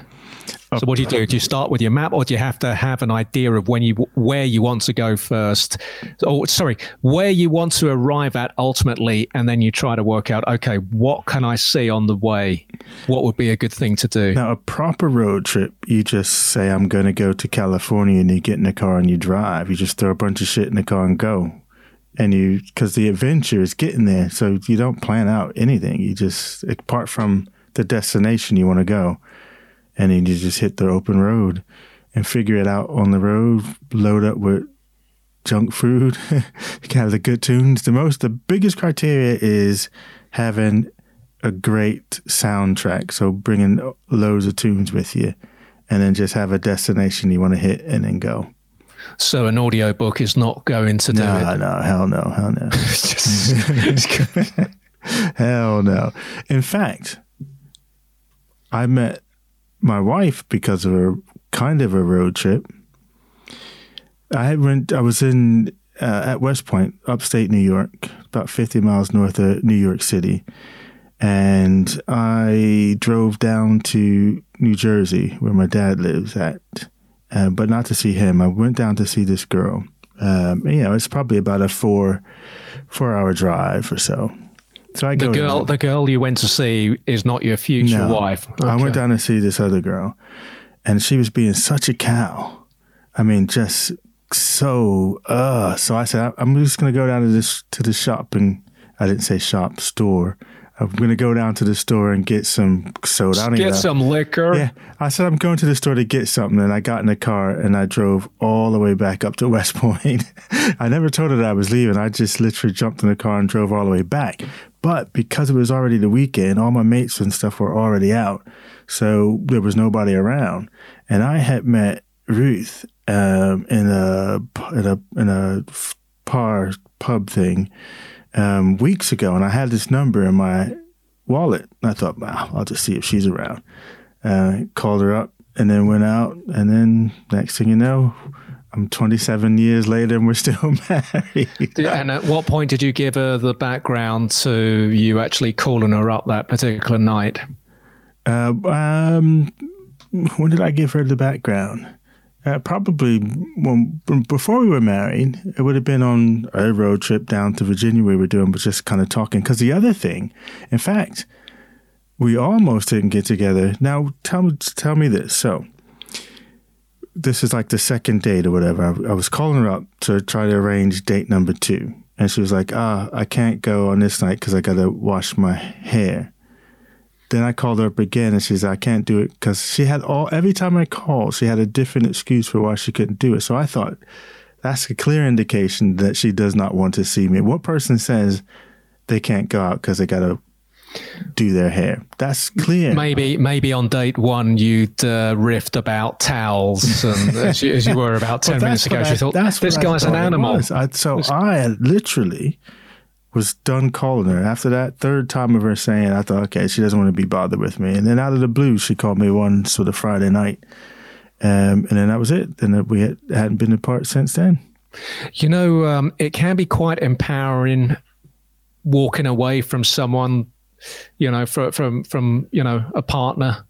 So, what do you do? Do you start with your map, or do you have to have an idea of when you where you want to go first? Oh, sorry, where you want to arrive at ultimately, and then you try to work out, okay, what can I see on the way? What would be a good thing to do? now, a proper road trip, you just say, I'm going to go to California, and you get in the car and you drive. You just throw a bunch of shit in the car and go. And you, because the adventure is getting there. So you don't plan out anything. You just, apart from the destination you want to go, and then you just hit the open road and figure it out on the road, load up with junk food, you can have the good tunes. The most, the biggest criteria is having a great soundtrack. So bringing loads of tunes with you, and then just have a destination you want to hit and then go. So an audio book is not going to do no, it. no, hell no, hell no. hell no. In fact, I met my wife because of a kind of a road trip. I went. I was in uh, at West Point, upstate New York, about fifty miles north of New York City, and I drove down to New Jersey, where my dad lives at, uh, but not to see him. I went down to see this girl. Um, you know, it's probably about a four four hour drive or so. So I The girl, down. the girl you went to see is not your future No. wife. I went down to see this other girl, and she was being such a cow. I mean, just so uh. So I said, I'm just gonna go down to this to the shop, and I didn't say shop store. I'm gonna go down to the store and get some soda. I don't Get know. some liquor. Yeah, I said I'm going to the store to get something, and I got in the car and I drove all the way back up to West Point. I never told her that I was leaving. I just literally jumped in the car and drove all the way back. But because it was already the weekend, all my mates and stuff were already out, so there was nobody around. And I had met Ruth um, in a in a in a par pub thing um, weeks ago, and I had this number in my wallet. I thought, wow, I'll just see if she's around. Uh, called her up, and then went out, and then next thing you know, I'm 27 years later, and we're still married. And at what point did you give her the background to you actually calling her up that particular night? Uh, um, when did I give her the background? Uh, probably when, before we were married. It would have been on a road trip down to Virginia we were doing, but just kind of talking. Because the other thing, in fact, we almost didn't get together. Now, tell me, tell me this. So, this is like the second date or whatever. I, I was calling her up to try to arrange date number two, and she was like, "Ah, I can't go on this night because I got to wash my hair." Then I called her up again, and she said, "I can't do it because she had all every time I called, she had a different excuse for why she couldn't do it." So I thought that's a clear indication that she does not want to see me. What person says they can't go out because they got to do their hair? That's clear. Maybe, maybe on date one you'd uh, riffed about towels, and as you, as you were about ten But minutes ago, what she thought that's this guy's an animal. I, so I literally was done calling her. After that third time of her saying, I thought, okay, she doesn't want to be bothered with me. And then out of the blue, she called me one sort of Friday night. Um, and then that was it. And we had, hadn't been apart since then. You know, um, it can be quite empowering walking away from someone, you know, from from from you know a partner,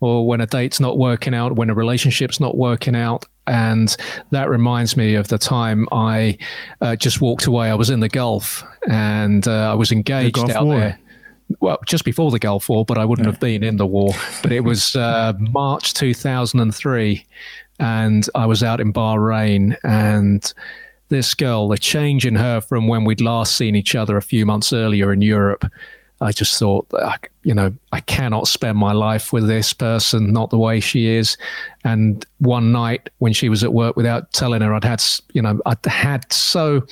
or when a date's not working out, when a relationship's not working out. And that reminds me of the time I uh, just walked away. I was in the Gulf and uh, I was engaged Gulf out War. there. Well, just before the Gulf War, but I wouldn't have been in the war. But it was uh, March 2003, and I was out in Bahrain, and this girl, the change in her from when we'd last seen each other a few months earlier in Europe, I just thought, I- you know, I cannot spend my life with this person, not the way she is. And one night when she was at work, without telling her, I'd had, you know, I'd had so,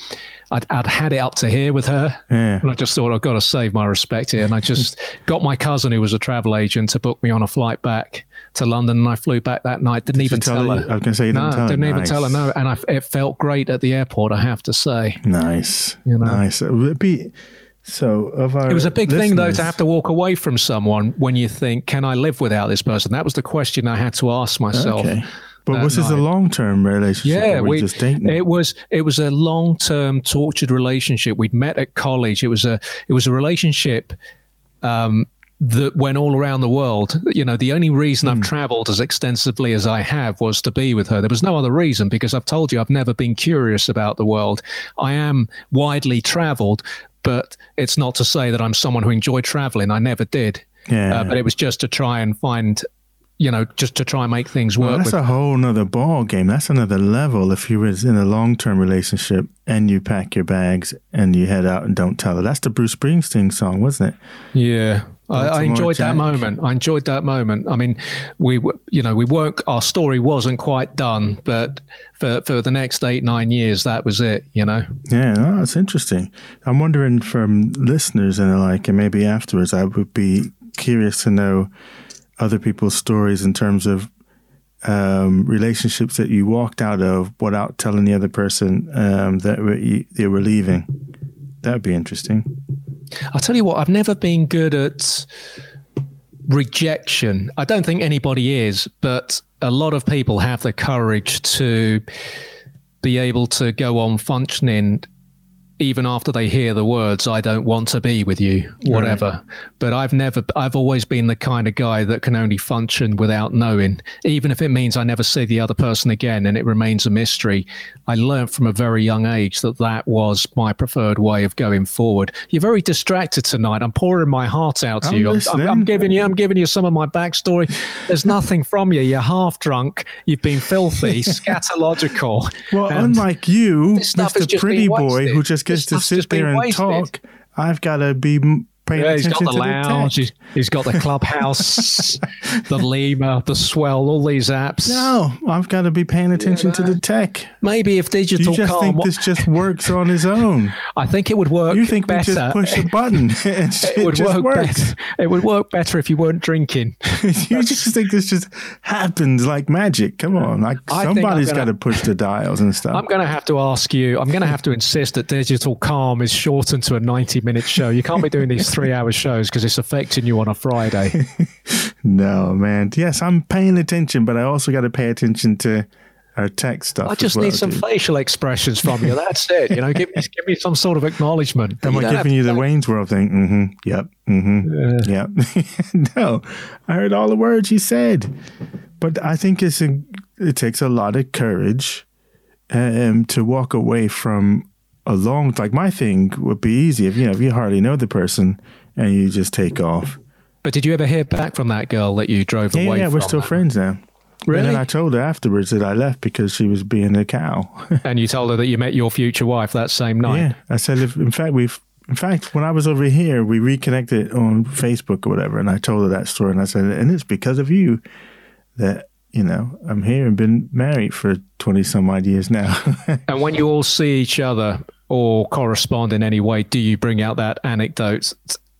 I'd, I'd had it up to here with her. Yeah. And I just thought, I've got to save my respect here. And I just got my cousin, who was a travel agent, to book me on a flight back to London. And I flew back that night. Didn't even tell tell her- her. I was gonna say you didn't no, tell her. didn't even Nice. tell her. No, and I, it felt great at the airport. I have to say, Nice. You know. Nice. It would be, so of our it was a big thing though to have to walk away from someone when you think, "Can I live without this person?" That was the question I had to ask myself. Okay. But was this a long term relationship? Yeah, we just dating? it was it was a long term tortured relationship. We'd met at college. It was a it was a relationship um, that went all around the world. You know, the only reason Hmm. I've traveled as extensively as I have was to be with her. There was no other reason because I've told you I've never been curious about the world. I am widely traveled, but it's not to say that I'm someone who enjoyed traveling. I never did. Yeah. Uh, but it was just to try and find, you know, just to try and make things work. Well, that's with a whole nother ball game. That's another level. If you was in a long term relationship and you pack your bags and you head out and don't tell her, that's the Bruce Springsteen song, wasn't it? Yeah. I, I Baltimore enjoyed that moment. I enjoyed that moment. I mean, we, you know, we weren't. Our story wasn't quite done, but for for the next eight nine years, that was it. You know. Yeah, no, that's interesting. I'm wondering from listeners and like, and maybe afterwards, I would be curious to know other people's stories in terms of um, relationships that you walked out of without telling the other person um, that you, they were leaving. That would be interesting. I'll tell you what, I've never been good at rejection. I don't think anybody is, but a lot of people have the courage to be able to go on functioning even after they hear the words i don't want to be with you whatever. Right. but i've never i've always been the kind of guy that can only function without knowing. Even if it means i never see the other person again and it remains a mystery i learned from a very young age that that was my preferred way of going forward. You're very distracted tonight. I'm pouring my heart out to I'm you. I'm, I'm, I'm, giving you i'm giving you some of my backstory. There's nothing from you. You're half drunk. You've been filthy scatological. Well unlike you mr pretty boy who just gets to sit there and wasted. talk, I've got to be yeah, he's got the lounge, he's, he's got the clubhouse, the Lemur, the Swell, all these apps. No, I've got to be paying attention yeah, to the tech. Maybe if digital, you just calm, think this just works on its own. I think it would work. You think better. we just push a button it, it would work works. better. It would work better if you weren't drinking. you just think this just happens like magic. Come on, like I somebody's got to push the dials and stuff. I'm going to have to ask you. I'm going to have to insist that digital calm is shortened to a 90 minute show. You can't be doing these three hour shows because it's affecting you on a Friday. no, man. Yes, I'm paying attention, but I also got to pay attention to our tech stuff. I just well, need some dude. facial expressions from you. That's it. You know, give me give me some sort of acknowledgement. Am I giving you the Wayne's World thing? Mm-hmm. Yep. Mm-hmm. Yeah. Yep. no, I heard all the words you said, but I think it's a, it takes a lot of courage um, to walk away from a long like my thing would be easy if you know if you hardly know the person and you just take off. But did you ever hear back from that girl that you drove yeah, away? Yeah, we're still friends now. Really? And then I told her afterwards that I left because she was being a cow. and you told her that you met your future wife that same night. Yeah, I said if in fact we've in fact when I was over here we reconnected on Facebook or whatever, and I told her that story, and I said, and it's because of you that you know, I'm here and been married for 20 some odd years now. and when you all see each other or correspond in any way, do you bring out that anecdote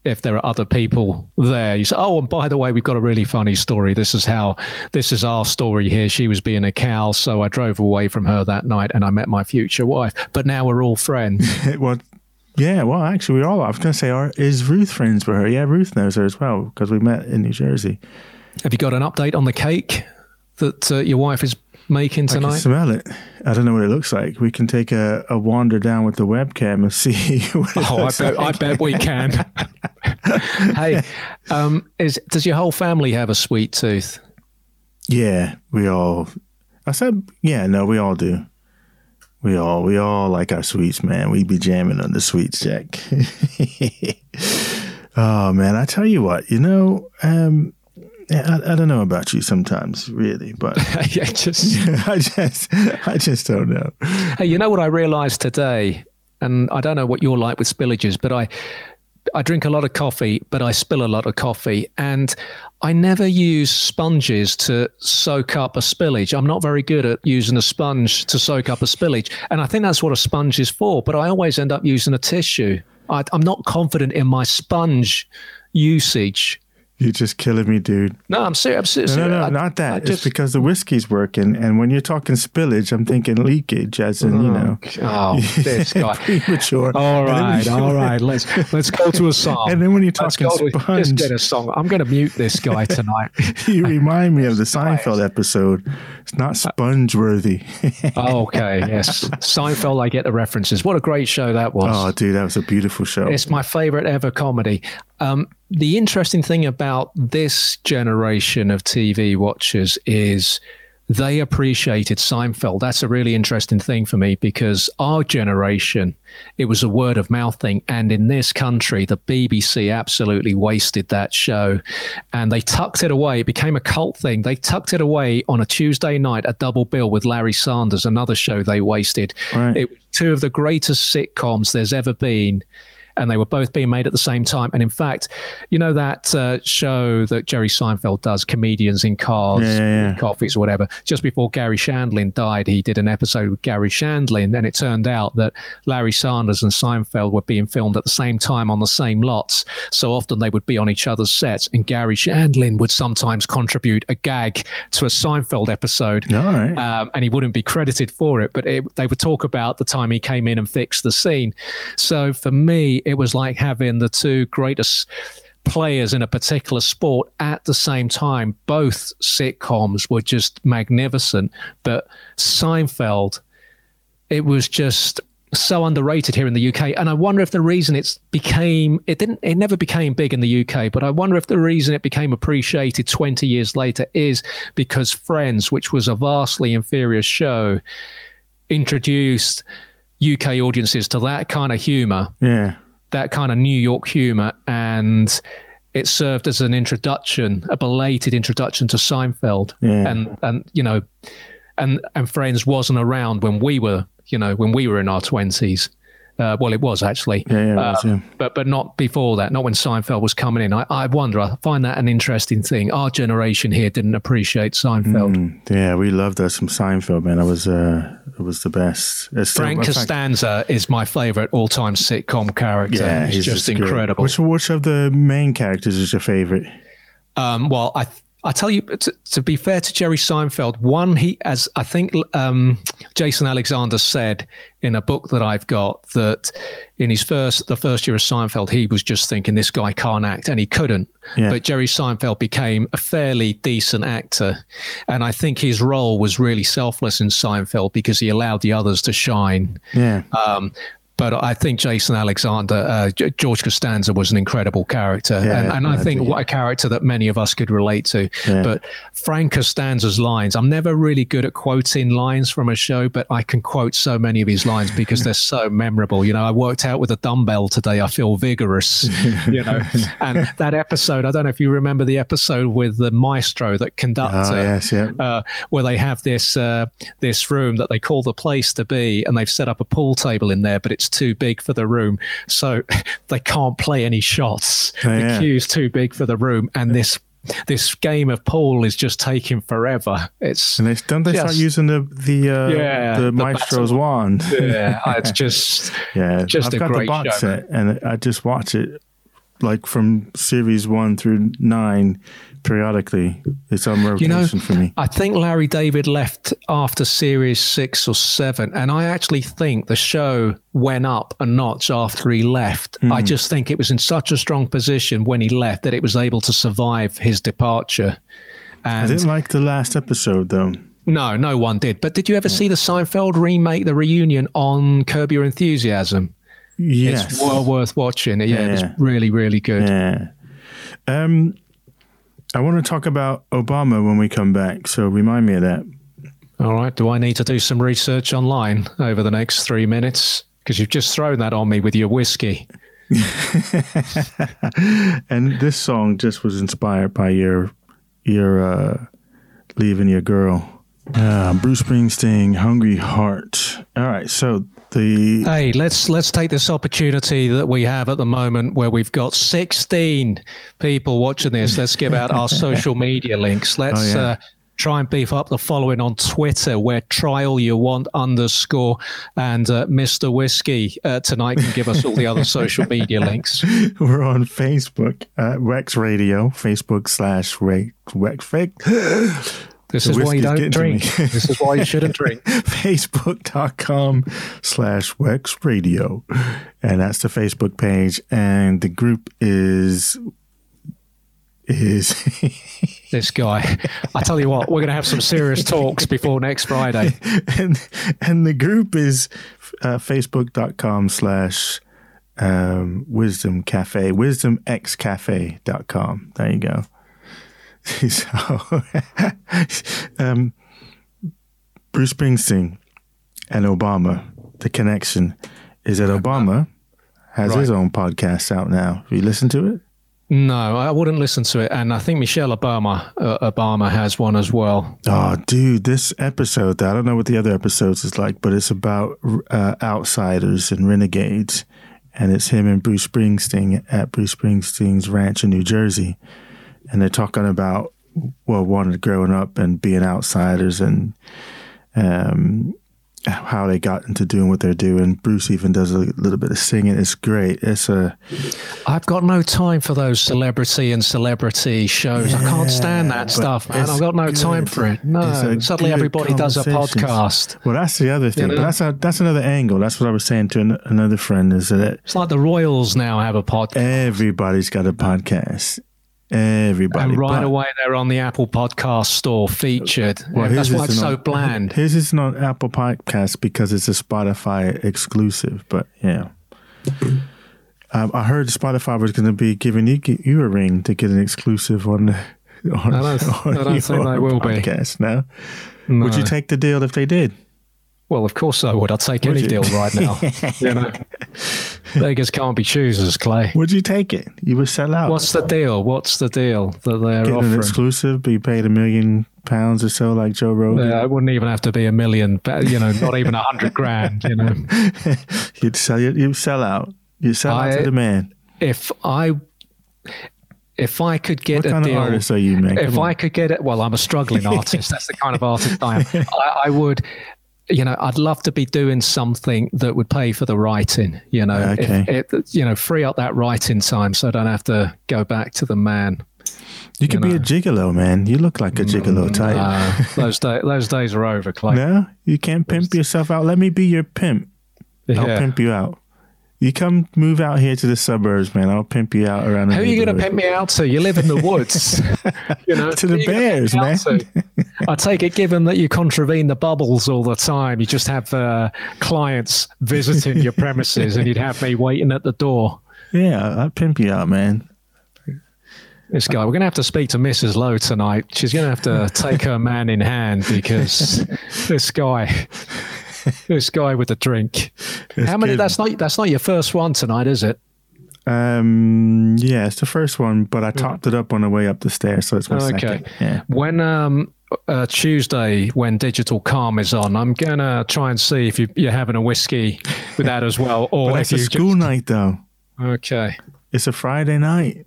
if there are other people there? You say, oh, and by the way, we've got a really funny story. This is how, this is our story here. She was being a cow, so I drove away from her that night and I met my future wife. But now we're all friends. well, yeah, well, actually, we all, I was going to say, are, is Ruth friends with her? Yeah, Ruth knows her as well because we met in New Jersey. Have you got an update on the cake? that uh, your wife is making tonight? I can smell it. I don't know what it looks like. We can take a, a wander down with the webcam and see. oh, I bet, like. I bet we can. hey, um, is does your whole family have a sweet tooth? Yeah, we all. I said, yeah, no, we all do. We all, we all like our sweets, man. We be jamming on the sweets, Jack. oh man, I tell you what, you know, um, I, I, don't know about you sometimes, really, but yeah, just I just I just don't know. Hey, you know what I realized today, and I don't know what you're like with spillages, but I I drink a lot of coffee, but I spill a lot of coffee, and I never use sponges to soak up a spillage. I'm not very good at using a sponge to soak up a spillage, and I think that's what a sponge is for. But I always end up using a tissue. I, I'm not confident in my sponge usage. You're just killing me, dude. No, I'm serious. I'm serious. No, no, no, I, not that. Just, it's because the whiskey's working, and when you're talking spillage, I'm thinking leakage, as in, you oh, know. Oh, this guy. premature. All right, all right. Let's let's go to a song. And then when you're talking let's sponge, just get a song. I'm going to mute this guy tonight. you remind me of the Seinfeld episode. It's not sponge worthy. oh, uh, okay, yes, Seinfeld. I get the references. What a great show that was. Oh, dude, that was a beautiful show. It's my favorite ever comedy. Um, the interesting thing about this generation of TV watchers is they appreciated Seinfeld. That's a really interesting thing for me because our generation, it was a word of mouth thing. And in this country, the BBC absolutely wasted that show and they tucked it away. It became a cult thing. They tucked it away on a Tuesday night, a double bill with Larry Sanders, another show they wasted. Right. It was two of the greatest sitcoms there's ever been and they were both being made at the same time. And in fact, you know that uh, show that Jerry Seinfeld does, comedians in cars, Yeah, yeah, yeah. coffees or whatever. Just before Garry Shandling died, he did an episode with Garry Shandling, and it turned out that Larry Sanders and Seinfeld were being filmed at the same time on the same lots. So often they would be on each other's sets, and Garry Shandling would sometimes contribute a gag to a Seinfeld episode. All right. Um, and he wouldn't be credited for it, but it, they would talk about the time he came in and fixed the scene. So for me, it was like having the two greatest players in a particular sport at the same time. Both sitcoms were just magnificent, but Seinfeld, it was just so underrated here in the UK. And I wonder if the reason it's became it didn't it never became big in the UK, but I wonder if the reason it became appreciated 20 years later is because Friends, which was a vastly inferior show, introduced UK audiences to that kind of humor yeah. That kind of New York humor, and it served as an introduction, a belated introduction to Seinfeld, Yeah. and and you know, and and Friends wasn't around when we were, you know, when we were in our twenties. Uh, well, it was actually, Yeah, yeah, it was, Uh, yeah. but but not before that. Not when Seinfeld was coming in. I, I wonder. I find that an interesting thing. Our generation here didn't appreciate Seinfeld. Mm, yeah, we loved us some Seinfeld, man. It was uh, it was the best. It's still- Frank in fact- Costanza is my favorite all-time sitcom character. Yeah, he's, just great. incredible. Which which of the main characters is your favorite? Um, well, I I tell you to, to be fair to Jerry Seinfeld, one he as I think um, Jason Alexander said in a book that I've got that in his first the first year of Seinfeld he was just thinking this guy can't act and he couldn't. Yeah. But Jerry Seinfeld became a fairly decent actor, and I think his role was really selfless in Seinfeld because he allowed the others to shine. Yeah, Um, but I think Jason Alexander, uh, George Costanza was an incredible character. Yeah, and, and I think what a character that many of us could relate to. Yeah. But Frank Costanza's lines, I'm never really good at quoting lines from a show, but I can quote so many of his lines because they're so memorable. You know, I worked out with a dumbbell today. I feel vigorous, you know. And that episode, I don't know if you remember the episode with the maestro that conducts oh it yes, yeah. uh, where they have this uh, this room that they call the place to be, and they've set up a pool table in there, but it's too big for the room, so they can't play any shots. Oh, the yeah. cue's too big for the room, and this this game of pool is just taking forever. It's And they don't they start using the the uh, Yeah, the the maestro's battle. wand. yeah, it's just Yeah, Just I've a got great the box show, set, and I just watch it like from series one through nine periodically. It's on rotation You know, for me. I think Larry David left after series six or seven, and I actually think the show went up a notch after he left. I Hmm. just think it was in such a strong position when he left that it was able to survive his departure. I And didn't like the last episode though. no, no one did. But did you ever see the Seinfeld remake, the reunion on Curb Your Enthusiasm? Yes. It's well worth watching. Yeah, Yeah. really, really good. Yeah. Um, I want to talk about Obama when we come back. So remind me of that. All right. Do I need to do some research online over the next three minutes? Because you've just thrown that on me with your whiskey. And this song just was inspired by your your uh, leaving your girl. Uh, Bruce Springsteen, "Hungry Heart." All right, so the Hey, let's let's take this opportunity that we have at the moment where we've got 16 people watching this. Let's give out our social media links. Let's Oh, yeah. uh, try and beef up the following on Twitter, where trial you want underscore and uh, Mr. Whiskey uh, tonight can give us all the other social media links. we're on Facebook at Rex Radio, Facebook slash Rex Rex This The is why you don't drink. this is why you shouldn't drink. facebook.com slash Wex Radio. And that's the Facebook page. And the group is is This guy. I tell you what, we're going to have some serious talks before next Friday. and and the group is uh, facebook.com slash um, wisdom cafe wisdomxcafe.com there you go so um, bruce springsteen and obama the connection is that obama has his own podcast out now have you listened to it No, I wouldn't listen to it, and I think Michelle Obama uh, Obama has one as well. Oh, dude, this episode, I don't know what the other episodes is like, but it's about uh, outsiders and renegades. and it's him and Bruce Springsteen at Bruce Springsteen's ranch in New Jersey, and they're talking about well, wanted growing up and being outsiders and um, how they got into doing what they're doing. Bruce even does a little bit of singing. It's great. It's a. I've got no time for those celebrity and celebrity shows. Yeah, I can't stand that stuff, man. I've got no good. time for it. No, suddenly everybody does a podcast. Well, that's the other thing. You know? But that's a, that's another angle. That's what I was saying to an, another friend. Is that it's like the Royals now have a podcast. Everybody's got a podcast. Everybody. And right but, away, they're on the Apple Podcast Store featured. Well, That's why it's so bland. His is not Apple Podcast because it's a Spotify exclusive. But yeah. Um, I heard Spotify was going to be giving you, you a ring to get an exclusive on the. On, I don't, on I don't think they will podcast, be. No? no? Would you take the deal if they did? Well, of course I would. I'd take would any you? deal right now. you know, beggars can't be choosers, Clay. Would you take it? You would sell out. What's the deal? What's the deal that they're Get offering? an exclusive, be paid a million pounds or so, like Joe Rogan. Yeah, it wouldn't even have to be a million. You know, not even a hundred grand. You know, you'd sell You'd sell out. You sell I, out to the man. If I if I could get what a kind deal, of artist are you, man? If I could get it, well, I'm a struggling artist. That's the kind of artist I am. I, I would you know, I'd love to be doing something that would pay for the writing, you know, okay. it, you know, free up that writing time so I don't have to go back to the man. You could you be a gigolo, man. You look like a gigolo mm, type. Uh, those, day, those days are over, Clay. No, you can't pimp yourself out. Let me be your pimp. Yeah. I'll pimp you out. You come move out here to the suburbs, man. I'll pimp you out around. Who are you going to pimp me out to? You live in the woods. you know, to the bears, man. I take it, given that you contravene the bubbles all the time, you just have uh, clients visiting your premises, and you'd have me waiting at the door. Yeah, I'd pimp you out, man. This guy, we're going to have to speak to Mrs. Lowe tonight. She's going to have to take her man in hand because this guy this guy with a drink. It's How many? Good. That's not that's not your first one tonight, is it? Um, yeah, it's the first one, but I topped it up on the way up the stairs, so it's my okay. second. Yeah. When um uh, Tuesday, when Digital Calm is on, I'm gonna try and see if you, are having a whiskey with that as well, or but it's a school just... night though. Okay. It's a Friday night,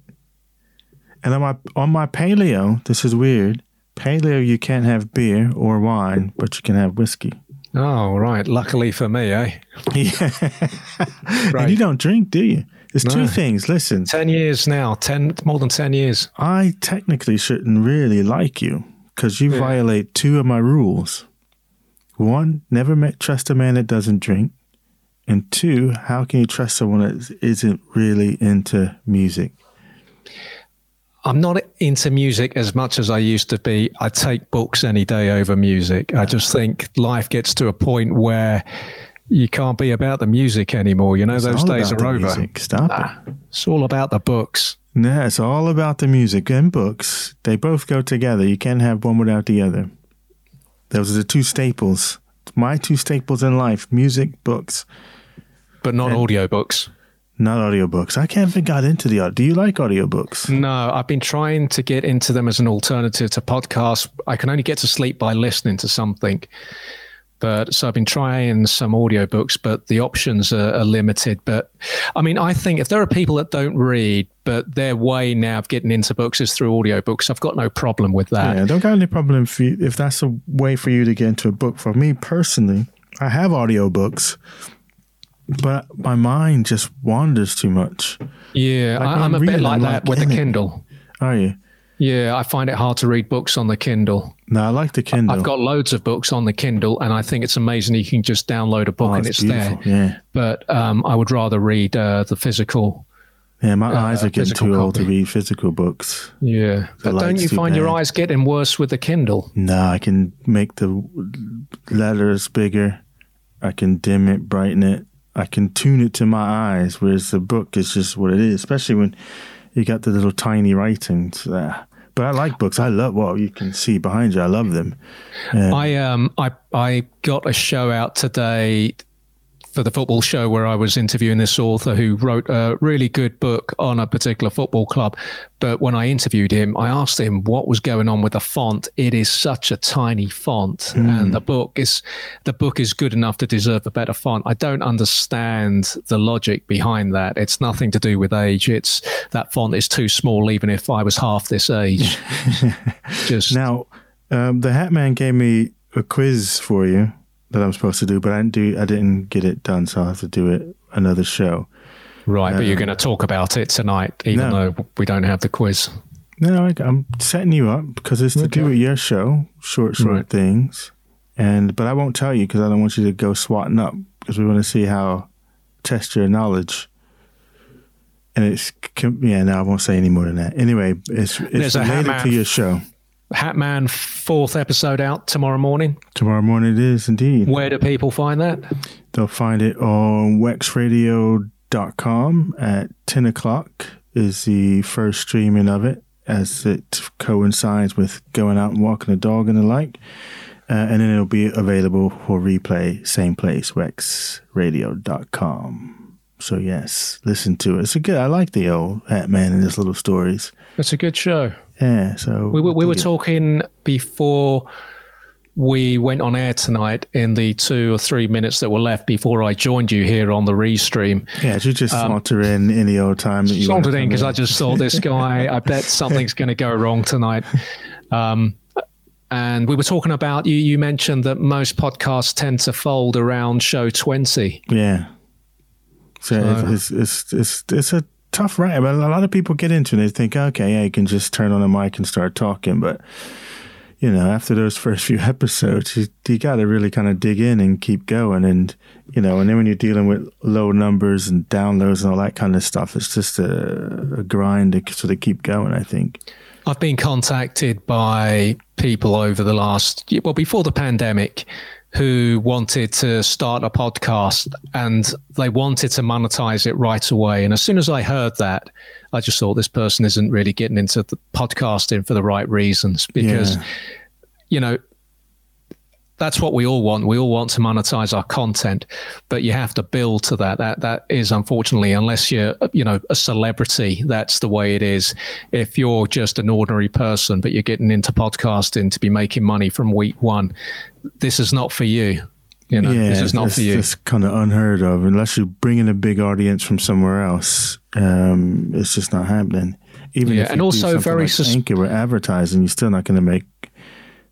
and on my on my paleo, this is weird. Paleo, you can't have beer or wine, but you can have whiskey. Oh, right. Luckily for me, eh? Yeah. right. And you don't drink, do you? There's no. two things. Listen. 10 years now. 10, more than 10 years. I technically shouldn't really like you because you yeah. violate two of my rules. One, never met, trust a man that doesn't drink. And two, how can you trust someone that isn't really into music? I'm not into music as much as I used to be. I take books any day over music. I just think life gets to a point where you can't be about the music anymore. You know, it's those days are over. Music. Stop ah, it. It's all about the books. No, it's all about the music and books. They both go together. You can't have one without the other. Those are the two staples. My two staples in life music, books. But not and, audiobooks. Not audiobooks. I can't even got into the. Do you like audiobooks? No, I've been trying to get into them as an alternative to podcasts. I can only get to sleep by listening to something. But so I've been trying some audiobooks, but the options are, are limited. But I mean, I think if there are people that don't read, but their way now of getting into books is through audiobooks, I've got no problem with that. Yeah, I don't got any problem if, you, if that's a way for you to get into a book. For me personally, I have audiobooks but my mind just wanders too much. Yeah, like I, am a bit like that with the Kindle. Are you? Yeah, I find it hard to read books on the Kindle. No, I like the Kindle. I've got loads of books on the Kindle, and I think it's amazing you can just download a book oh, and it's beautiful. there. Yeah. But um, I would rather read uh, the physical. Yeah, my uh, eyes are getting too old to read physical books. Yeah, but don't you find bad. your eyes getting worse with the Kindle? No, I can make the letters bigger. I can dim it, brighten it. I can tune it to my eyes, whereas the book is just what it is, especially when you got the little tiny writings there. But I like books. I love what you can see behind you. I love them. I um I I got a show out today for the football show where I was interviewing this author who wrote a really good book on a particular football club. But when I interviewed him, I asked him what was going on with the font. It is such a tiny font, mm. and the book is the book is good enough to deserve a better font. I don't understand the logic behind that. It's nothing to do with age. It's that font is too small, even if I was half this age. Just now, um, the Hat Man gave me a quiz for you that I'm supposed to do, but I didn't do. I didn't get it done, so I have to do it another show. Right, but you're um, going to talk about it tonight, even no. though we don't have the quiz. No, I, am setting you up because it's to okay. do with your show, short, short right. things. And but I won't tell you because I don't want you to go swatting up because we want to see how test your knowledge. And it's yeah, no, I won't say any more than that. Anyway, it's it's related to your show. Hatman fourth episode out tomorrow morning. Tomorrow morning it is indeed. Where do people find that? They'll find it on wexradio.com at 10 o'clock is the first streaming of it as it coincides with going out and walking a dog and the like. Uh, and then it'll be available for replay, same place, wexradio.com. So yes, listen to it. It's a good. I like the old Hatman and his little stories. It's a good show. Yeah. So we, we, we were talking before we went on air tonight in the two or three minutes that were left before I joined you here on the restream. Yeah, you just um, saunter in any old time that you sauntered in because I just saw this guy. I bet something's going to go wrong tonight. Um, and we were talking about you. You mentioned that most podcasts tend to fold around show twenty. Yeah. So, so it's, it's it's it's a tough ride. But a lot of people get into it. and They think, okay, yeah, you can just turn on a mic and start talking. But you know, after those first few episodes, you, you got to really kind of dig in and keep going. And you know, and then when you're dealing with low numbers and downloads and all that kind of stuff, it's just a, a grind to sort of keep going. I think. I've been contacted by people over the last well before the pandemic who wanted to start a podcast and they wanted to monetize it right away. And as soon as I heard that, I just thought this person isn't really getting into the podcasting for the right reasons because, yeah. you know, that's what we all want. We all want to monetize our content, but you have to build to that. That that is unfortunately, unless you're you know a celebrity, that's the way it is. If you're just an ordinary person, but you're getting into podcasting to be making money from week one, this is not for you. You know, yeah, this is not for you. It's kind of unheard of unless you bring in a big audience from somewhere else. Um, it's just not happening. Even yeah, and also very like sus- Anchor or advertising, you're still not going to make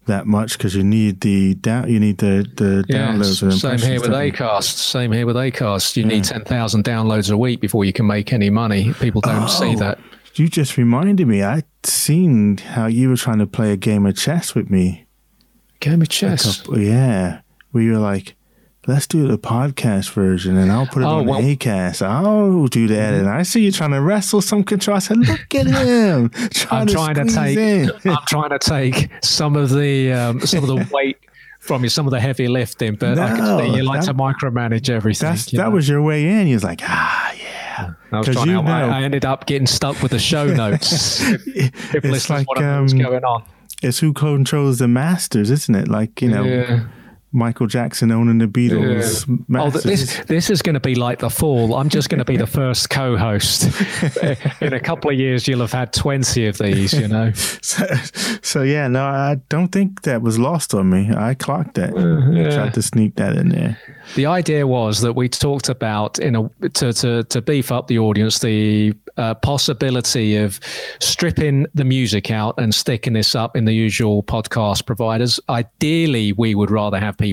that much because you need the down, you need the the yeah, downloads. And same here with Acast. Same here with Acast. You yeah. need ten thousand downloads a week before you can make any money. People don't oh, see that. You just reminded me. I seen how you were trying to play a game of chess with me. Game of chess. Couple, yeah, we were like, let's do the podcast version and I'll put it oh, on well, Acast. I'll do that. And I see you trying to wrestle some control. I said, look at him. Trying I'm trying to, to take. I'm trying to take some of the um, some of the weight from you, some of the heavy lifting, but no, I can see you like that, to micromanage everything. that know? was your way in. You was like, ah, yeah. I was trying you know, I, I, ended up getting stuck with the show notes. if, it's like um, going on. It's who controls the masters, isn't it? Like, you know. Yeah Michael Jackson owning the Beatles. Yeah. Oh, this this is going to be like the fall. I'm just going to be the first co-host. In a couple of years, you'll have had twenty of these. You know. so, so, yeah, no, I don't think that was lost on me. I clocked that. Uh, yeah. Tried to sneak that in there. The idea was that we talked about in a to to, to beef up the audience the uh, possibility of stripping the music out and sticking this up in the usual podcast providers. Ideally, we would rather have people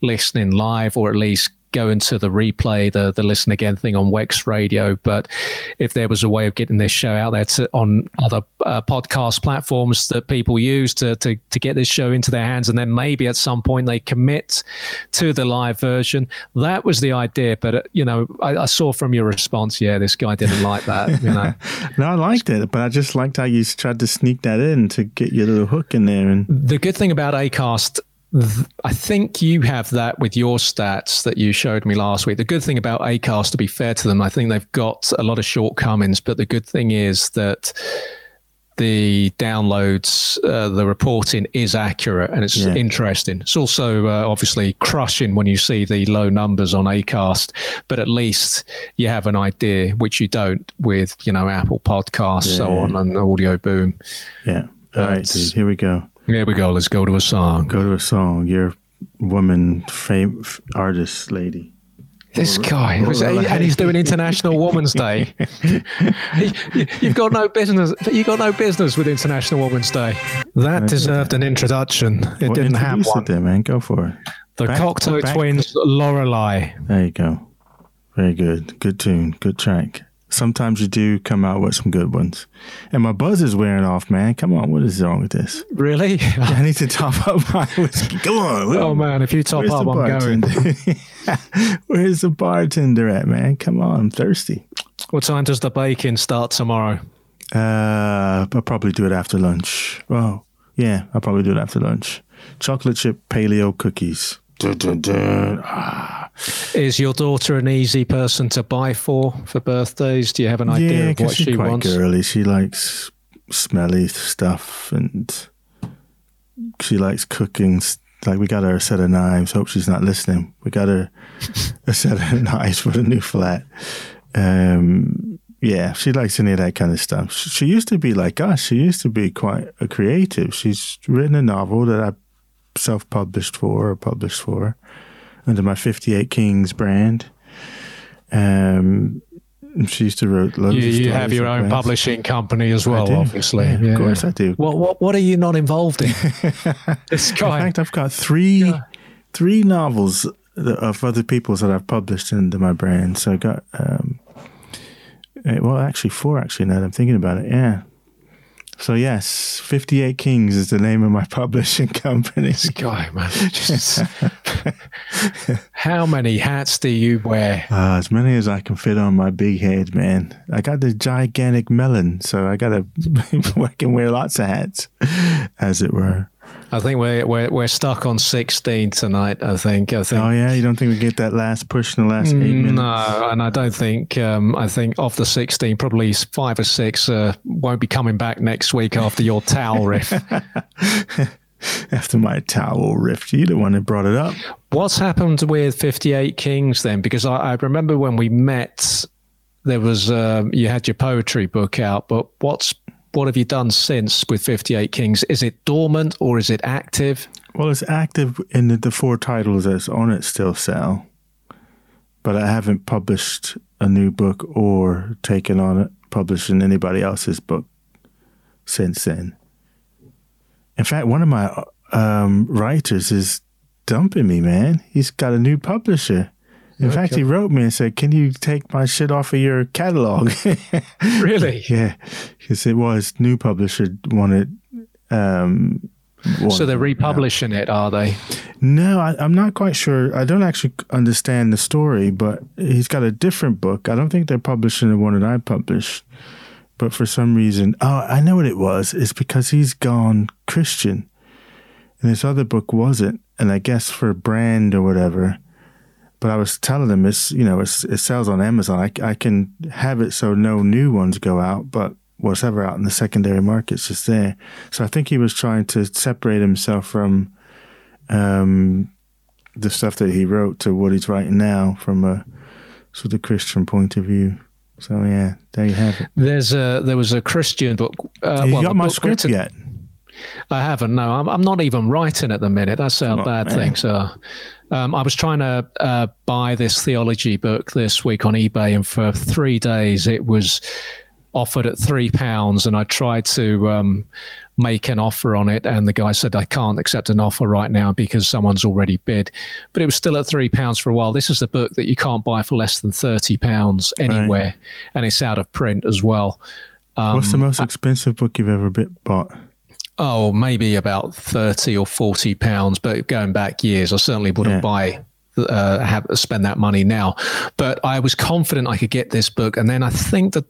listening live or at least go into the replay, the the listen again thing on Wex Radio. But if there was a way of getting this show out there to, on other uh, podcast platforms that people use to, to to get this show into their hands, and then maybe at some point they commit to the live version, that was the idea. But uh, you know, I, I, saw from your response, yeah, this guy didn't like that. You know, no, I liked it, but I just liked how you tried to sneak that in to get your little hook in there. And the good thing about Acast I think you have that with your stats that you showed me last week. The good thing about Acast, to be fair to them, I think they've got a lot of shortcomings, but the good thing is that the downloads, uh, the reporting is accurate and it's yeah. interesting. It's also uh, obviously crushing when you see the low numbers on Acast, but at least you have an idea, which you don't with you know Apple Podcasts, yeah. so on, and Audio Boom. Yeah. All right, dude, here we go. Here we go. Let's go to a song. Go to a song. Your woman, fame artist lady. This guy, was, and he's doing International Women's Day. You've got no business. You got no business with International Women's Day. That deserved an introduction. It didn't have one. It there, man. Go for it. The back, Cocteau back. Twins, Lorelei. There you go. Very good. Good tune. Good track sometimes you do come out with some good ones. And my buzz is wearing off, man. Come on, what is wrong with this? Really? yeah, I need to top up my whiskey. Come on. Oh man, if you top up, I'm going. Where's the bartender at, man? Come on, I'm thirsty. What time does the baking start tomorrow? Uh, I'll probably do it after lunch. Oh, yeah, I'll probably do it after lunch. Chocolate chip paleo cookies. Dun, dun, dun. Ah. Is your daughter an easy person to buy for for birthdays? Do you have an idea yeah, of what she quite wants? Girly, she likes smelly stuff, and she likes cooking. Like we got her a set of knives. Hope she's not listening. We got her a set of knives for the new flat. Um, yeah, she likes any of that kind of stuff. She used to be like us. She used to be quite a creative. She's written a novel that I self published for or published for under my 58 Kings brand. Um, she used to write loads you, of You have your own publishing company as well, obviously. Yeah, yeah, of course, I do. What, what What are you not involved in? this guy. In fact, I've got three yeah. three novels of other people's that I've published under my brand. So I got, um, eh, well, actually four. Actually, now that I'm thinking about it, yeah. So yes, Fifty Eight Kings is the name of my publishing company. This guy, man. Just, how many hats do you wear? Uh, as many as I can fit on my big head, man. I got the gigantic melon, so I got to. I can wear lots of hats, as it were. I think we're we're we're stuck on 16 tonight. I think. I think. Oh yeah, you don't think we get that last push in the last eight mm, minutes? No, and I don't think. Um, I think of the 16, probably five or six uh, won't be coming back next week after your towel riff. after my towel riff, you the one who brought it up. What's happened with 58 Kings then? Because I, I remember when we met, there was um, you had your poetry book out, but what's what have you done since with 58 Kings? Is it dormant or is it active? Well, it's active in the, the four titles that's on it still sell, but I haven't published a new book or taken on it, publishing anybody else's book since then. In fact, one of my um, writers is dumping me, man. He's got a new publisher. In okay. fact, he wrote me and said, "Can you take my shit off of your catalog?" really? yeah, because it was new publisher wanted. Um, so they're republishing it, are they? No, I, am not quite sure. I don't actually understand the story, but he's got a different book. I don't think they're publishing the one that I published, but for some reason, oh, I know what it was. It's because he's gone Christian, and this other book wasn't. And I guess for brand or whatever, but I was telling them it's you know it's, it sells on Amazon. I, I can have it so no new ones go out, but whatever out in the secondary market's just there. So I think he was trying to separate himself from um, the stuff that he wrote to what he's writing now from a sort of Christian point of view. So yeah, there you have it. There's a there was a Christian book. Uh, you well, got my script written, yet? I haven't. No, I'm, I'm not even writing at the minute. That's a bad man. thing. So um, I was trying to uh, buy this theology book this week on eBay, and for three days it was offered at three pounds, and I tried to um, make an offer on it, and the guy said I can't accept an offer right now because someone's already bid. But it was still at three pounds for a while. This is the book that you can't buy for less than thirty pounds anywhere, right. and it's out of print as well. Um, What's the most expensive book you've ever bought? Oh, maybe about 30 or 40 pounds, but going back years, I certainly wouldn't yeah. buy uh, have spend that money now. But I was confident I could get this book, and then I think that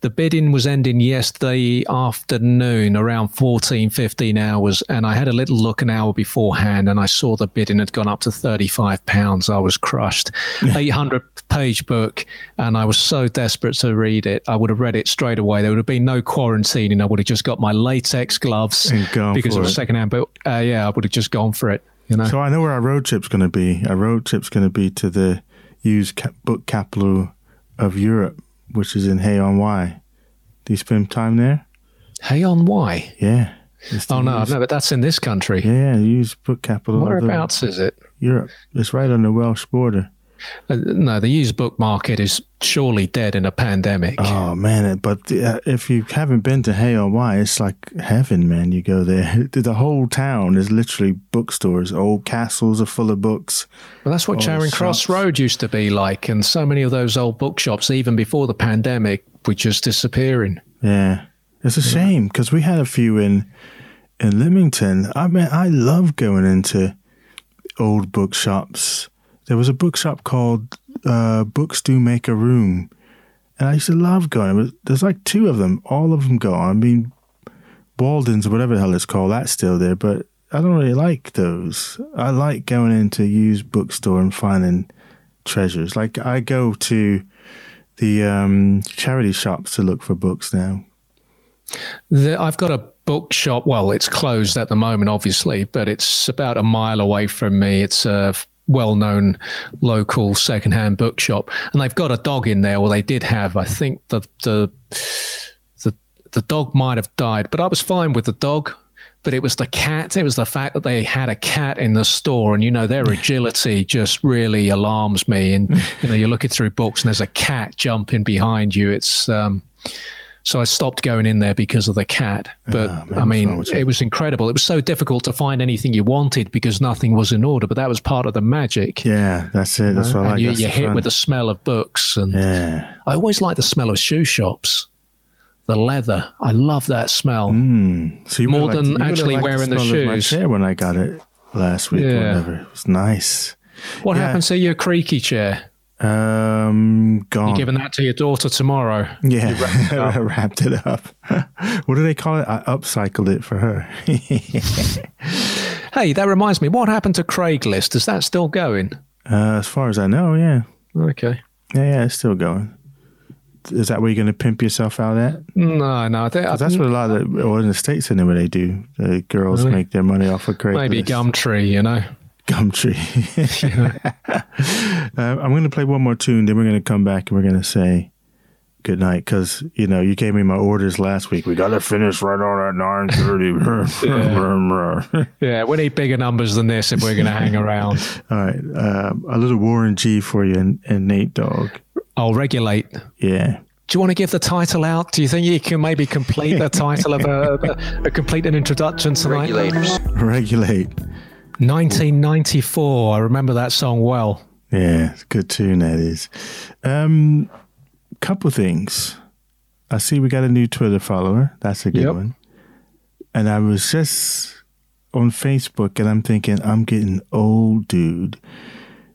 the bidding was ending yesterday afternoon around 14, 15 hours, and I had a little look an hour beforehand, and I saw the bidding had gone up to thirty five pounds. I was crushed. Eight hundred page book, and I was so desperate to read it. I would have read it straight away. There would have been no quarantining. I would have just got my latex gloves because it was secondhand. But uh, yeah, I would have just gone for it. You know? So I know where our road trip's going to be. Our road trip's going to be to the used book capital of Europe, which is in Hay-on-Wye. Do you spend time there? Hay-on-Wye? Yeah. Oh no, no, but that's in this country. Yeah, used book capital. Whereabouts is it? Europe. It's right on the Welsh border. Uh, no, the used book market is surely dead in a pandemic. Oh man! But uh, if you haven't been to Hay-on-Wye, it's like heaven, man. You go there, the whole town is literally bookstores. Old castles are full of books. Well, that's what Charing Cross Road used to be like, and so many of those old bookshops, even before the pandemic, were just disappearing. Yeah, it's a shame because we had a few in in Leamington. I mean, I love going into old bookshops there was a bookshop called uh, Books Do Make a Room. And I used to love going. There's like two of them, all of them gone. I mean, Walden's or whatever the hell it's called, that's still there, but I don't really like those. I like going into a used bookstore and finding treasures. Like I go to the um, charity shops to look for books now. The, I've got a bookshop. Well, it's closed at the moment, obviously, but it's about a mile away from me. It's a well-known local second-hand bookshop, and they've got a dog in there. Well, they did have. I think the the the the dog might have died, but I was fine with the dog. But it was the cat. It was the fact that they had a cat in the store, and you know their agility just really alarms me. And you know you're looking through books, and there's a cat jumping behind you. It's um, so I stopped going in there because of the cat. But oh, man, I mean, it was incredible. It was so difficult to find anything you wanted because nothing was in order. But that was part of the magic. Yeah, that's it. That's what I like. You, you hit fun. with the smell of books, and yeah. I always like the smell of shoe shops. The leather, I love that smell. Mm. So you more than actually wearing the, the shoes. my chair when I got it last week. Yeah. whatever. It was nice. What yeah. happened to your creaky chair? Um, gone. You're giving that to your daughter tomorrow. Yeah, wrapped it, I wrapped it up. what do they call it? I upcycled it for her. hey, that reminds me. What happened to Craigslist? Is that still going? Uh, as far as I know, yeah. Okay. Yeah, yeah, it's still going. Is that where you're going to pimp yourself out at? No, no. I think, that's what a lot of, or in the states anyway, they do. The girls really? make their money off of Craigslist. Maybe Gumtree, you know. Gumtree. uh, I'm going to play one more tune, then we're going to come back and we're going to say good night because you know you gave me my orders last week. We got to finish right on at nine thirty. yeah. yeah, we need bigger numbers than this if we're going to hang around. All right, uh, a little Warren G for you and, and Nate Dogg. I'll regulate. Yeah. Do you want to give the title out? Do you think you can maybe complete the title of a, a, a complete an introduction tonight? Regulators. Regulate. 1994. I remember that song well. Yeah, good tune that is. Um, couple things. I see we got a new Twitter follower. That's a good yep. one. And I was just on Facebook and I'm thinking, I'm getting old, dude.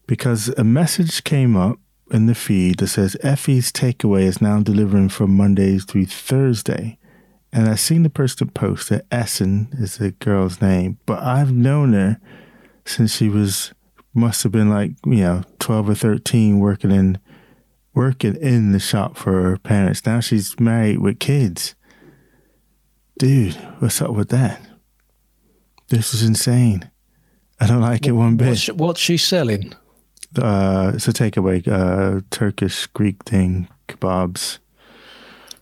Because a message came up in the feed that says Effie's takeaway is now delivering from Mondays through Thursday. And I seen the person post that Essen is the girl's name, but I've known her since she was must have been like you know twelve or thirteen, working in working in the shop for her parents. Now she's married with kids. Dude, what's up with that? This is insane. I don't like what, it one bit. What's, what's she selling? Uh, it's a takeaway, uh, Turkish Greek thing, kebabs.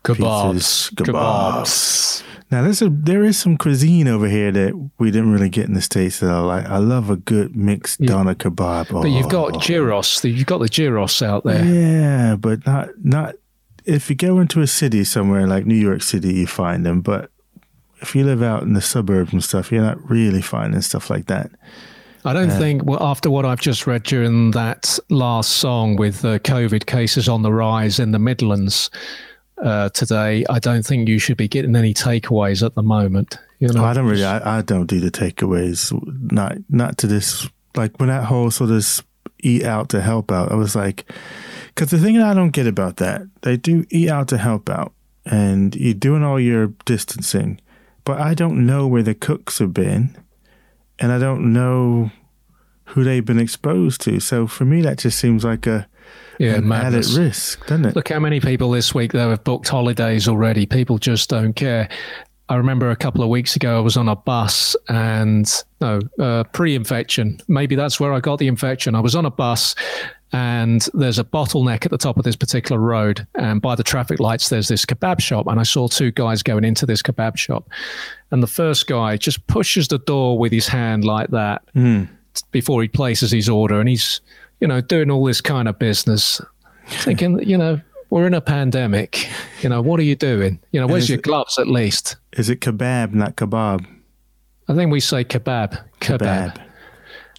Kebabs. Kebabs. Kebabs. Now there's a there is some cuisine over here that we didn't really get in the states that I like. I love a good mixed yeah. doner kebab. Oh, but you've got oh. gyros. You've got the gyros out there. Yeah, but not not if you go into a city somewhere like New York City, you find them. But if you live out in the suburbs and stuff, you're not really finding stuff like that. I don't uh, think, well, after what I've just read during that last song with the COVID cases on the rise in the Midlands, uh, today, I don't think you should be getting any takeaways at the moment. You know, I don't really. I, I don't do the takeaways. Not not to this. Like when that whole sort of eat out to help out. I was like, because the thing that I don't get about that, they do eat out to help out, and you're doing all your distancing, but I don't know where the cooks have been, and I don't know who they've been exposed to. So for me, that just seems like a Yeah, an madness. added risk, doesn't it? Look how many people this week though have booked holidays already. People just don't care. I remember a couple of weeks ago I was on a bus and no uh, pre-infection. Maybe that's where I got the infection. I was on a bus and there's a bottleneck at the top of this particular road and by the traffic lights there's this kebab shop and I saw two guys going into this kebab shop and the first guy just pushes the door with his hand like that before he places his order and he's you know doing all this kind of business thinking, you know, we're in a pandemic. You know, what are you doing? You know, where's your it- gloves at least? Is it kebab, not kebab? I think we say kebab. Kebab. Kebab.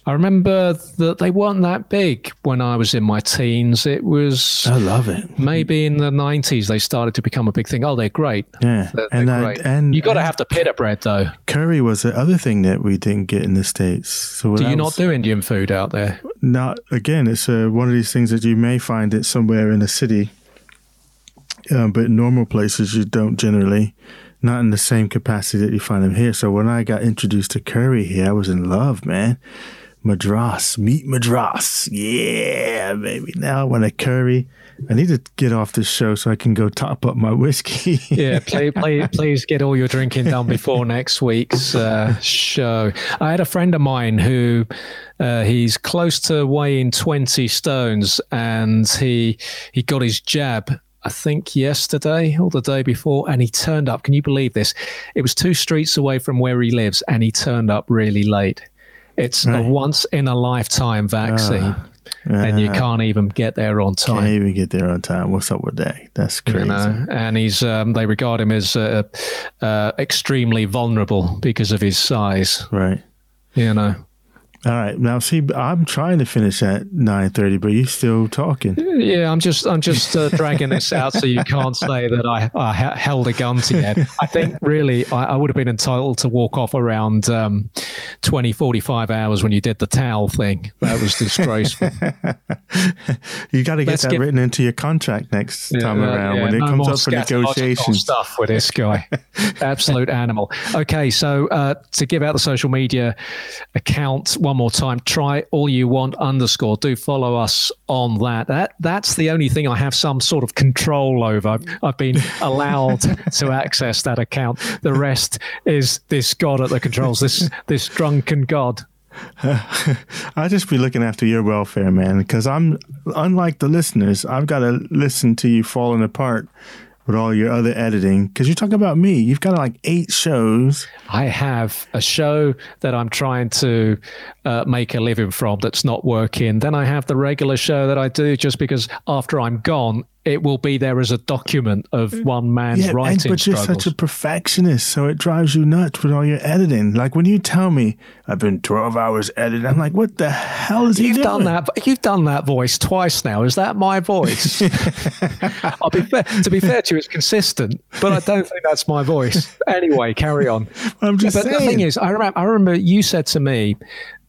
I remember that they weren't that big when I was in my teens. It was I love it. maybe in the 90s they started to become a big thing. Oh, they're great. Yeah, They're, and they're I- great. and you got to have the pita bread, though. curry was the other thing that we didn't get in the states. So Do you not was do Indian food out there? Not again. It's uh, one of these things that you may find it somewhere in a city, um, but in normal places you don't generally. Not in the same capacity that you find them here. So when I got introduced to curry here, I was in love, man. Madras, meat madras. Yeah, baby. Now I want a curry. I need to get off this show so I can go top up my whiskey. Yeah, please, please, please get all your drinking done before next week's uh, show. I had a friend of mine who uh, he's close to weighing twenty stones, and he he got his jab. I think yesterday or the day before, and he turned up. Can you believe this? It was two streets away from where he lives, and he turned up really late. It's a once in a lifetime vaccine, and you Uh, can't even get there on time. Can't even get there on time. What's up with that? That's crazy. You know, and he's um, they regard him as uh, uh, extremely vulnerable because of his size. Right. You know, All right. Now, see, I'm trying to finish at 9:30, but you're still talking. yeah, I'm just I'm just uh, dragging this out so you can't say that I, I ha- held a gun to you. I think really I, I would have been entitled to walk off around um, 20, 45 hours when you did the towel thing. That was disgraceful. You got to get Let's that get- written into your contract next time Yeah, around yeah, when it no comes up for negotiations. stuff with this guy. Absolute animal. Okay, so uh, to give out the social media account one more time, try all you want underscore. Do follow us on that. That that's the only thing I have some sort of control over. I've, I've been allowed to access that account. The rest is this god at the controls. This this drunken god. I just be looking after your welfare, man, because I'm unlike the listeners. I've got to listen to you falling apart with all your other editing. Because you talk about me, you've got like eight shows. I have a show that I'm trying to uh, make a living from that's not working. Then I have the regular show that I do just because after I'm gone, it will be there as a document of mm. one man's Yeah, and, writing but you're struggles. such a perfectionist, so it drives you nuts with all your editing. Like when you tell me I've been 12 hours editing, I'm like, what the hell is he You've doing? done that. You've done that voice twice now. Is that my voice? I'll be fair. To be fair to you, it's consistent, but I don't think that's my voice. Anyway, carry on. I'm just but saying. the thing is, I remember, I remember you said to me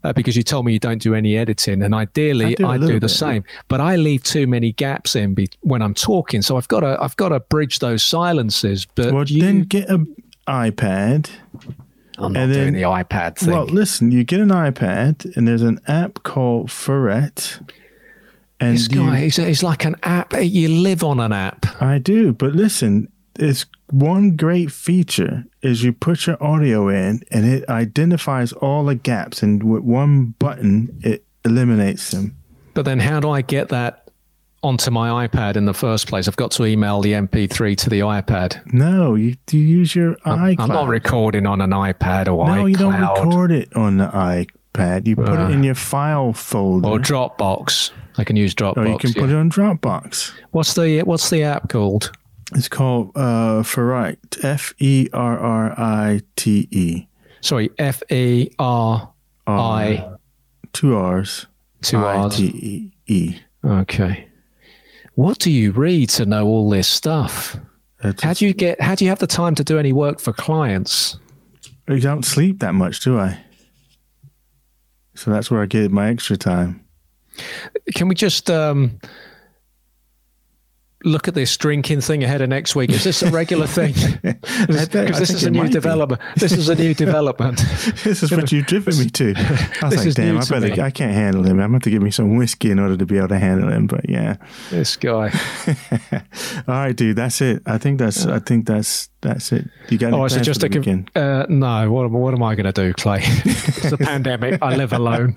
uh, because you told me you don't do any editing, and ideally I I do do, a little the bit. same. But I leave too many gaps in be- when I'm talking, so I've got to I've got to bridge those silences. But well, you, then get an iPad. I'm not and doing then- the iPad thing. Well, listen, you get an iPad, and there's an app called Ferrite. And this you- guy, he's, he's like an app. You live on an app. I do, but listen, it's one great feature is you put your audio in and it identifies all the gaps and with one button it eliminates them. But then, how do I get that onto my iPad in the first place? I've got to email the MP3 to the iPad. No, you, you use your iCloud. I'm not recording on an iPad or no, iCloud you don't record it on the iPad. You put Uh. it in your file folder. or Dropbox. I can use Dropbox. or you can put yeah. it on Dropbox. What's the What's the app called? It's called uh, Ferrite. F E R R I T E. Sorry, F A R I. Two R's. two R's. E E. Okay. What do you read to know all this stuff? How do you get? How do you have the time to do any work for clients? I don't sleep that much, do I? So that's where I get my extra time. Can we just um, look at this drinking thing ahead of next week? Is this a regular thing? Because this is a new development. This is a new development. this is what you've driven me to. I was like, damn, I better. I can't handle him. I'm going to give me some whiskey in order to be able to handle him. But yeah, this guy. All right, dude, that's it. I think that's. I think that's that's it. You got? Oh, is it just a weekend? Uh, no. What, what am I going to do, Clay? it's a pandemic. I live alone.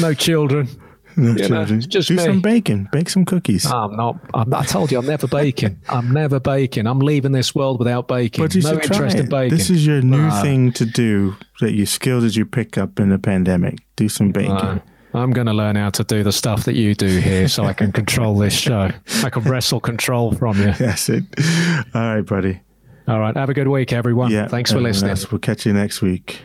No children. No you. Know, just Do me. some bacon. Bake some cookies. I'm not. I'm, i told you, I'm never baking. I'm never baking. I'm leaving this world without baking. But you no interest in baking. This is your new no. thing to do. That your skills that you pick up in the pandemic. Do some baking. No. I'm going to learn how to do the stuff that you do here so I can control this show. I can wrestle control from you. That's it. All right, buddy. All right. Have a good week, everyone. Yeah, Thanks for listening. Else. We'll catch you next week.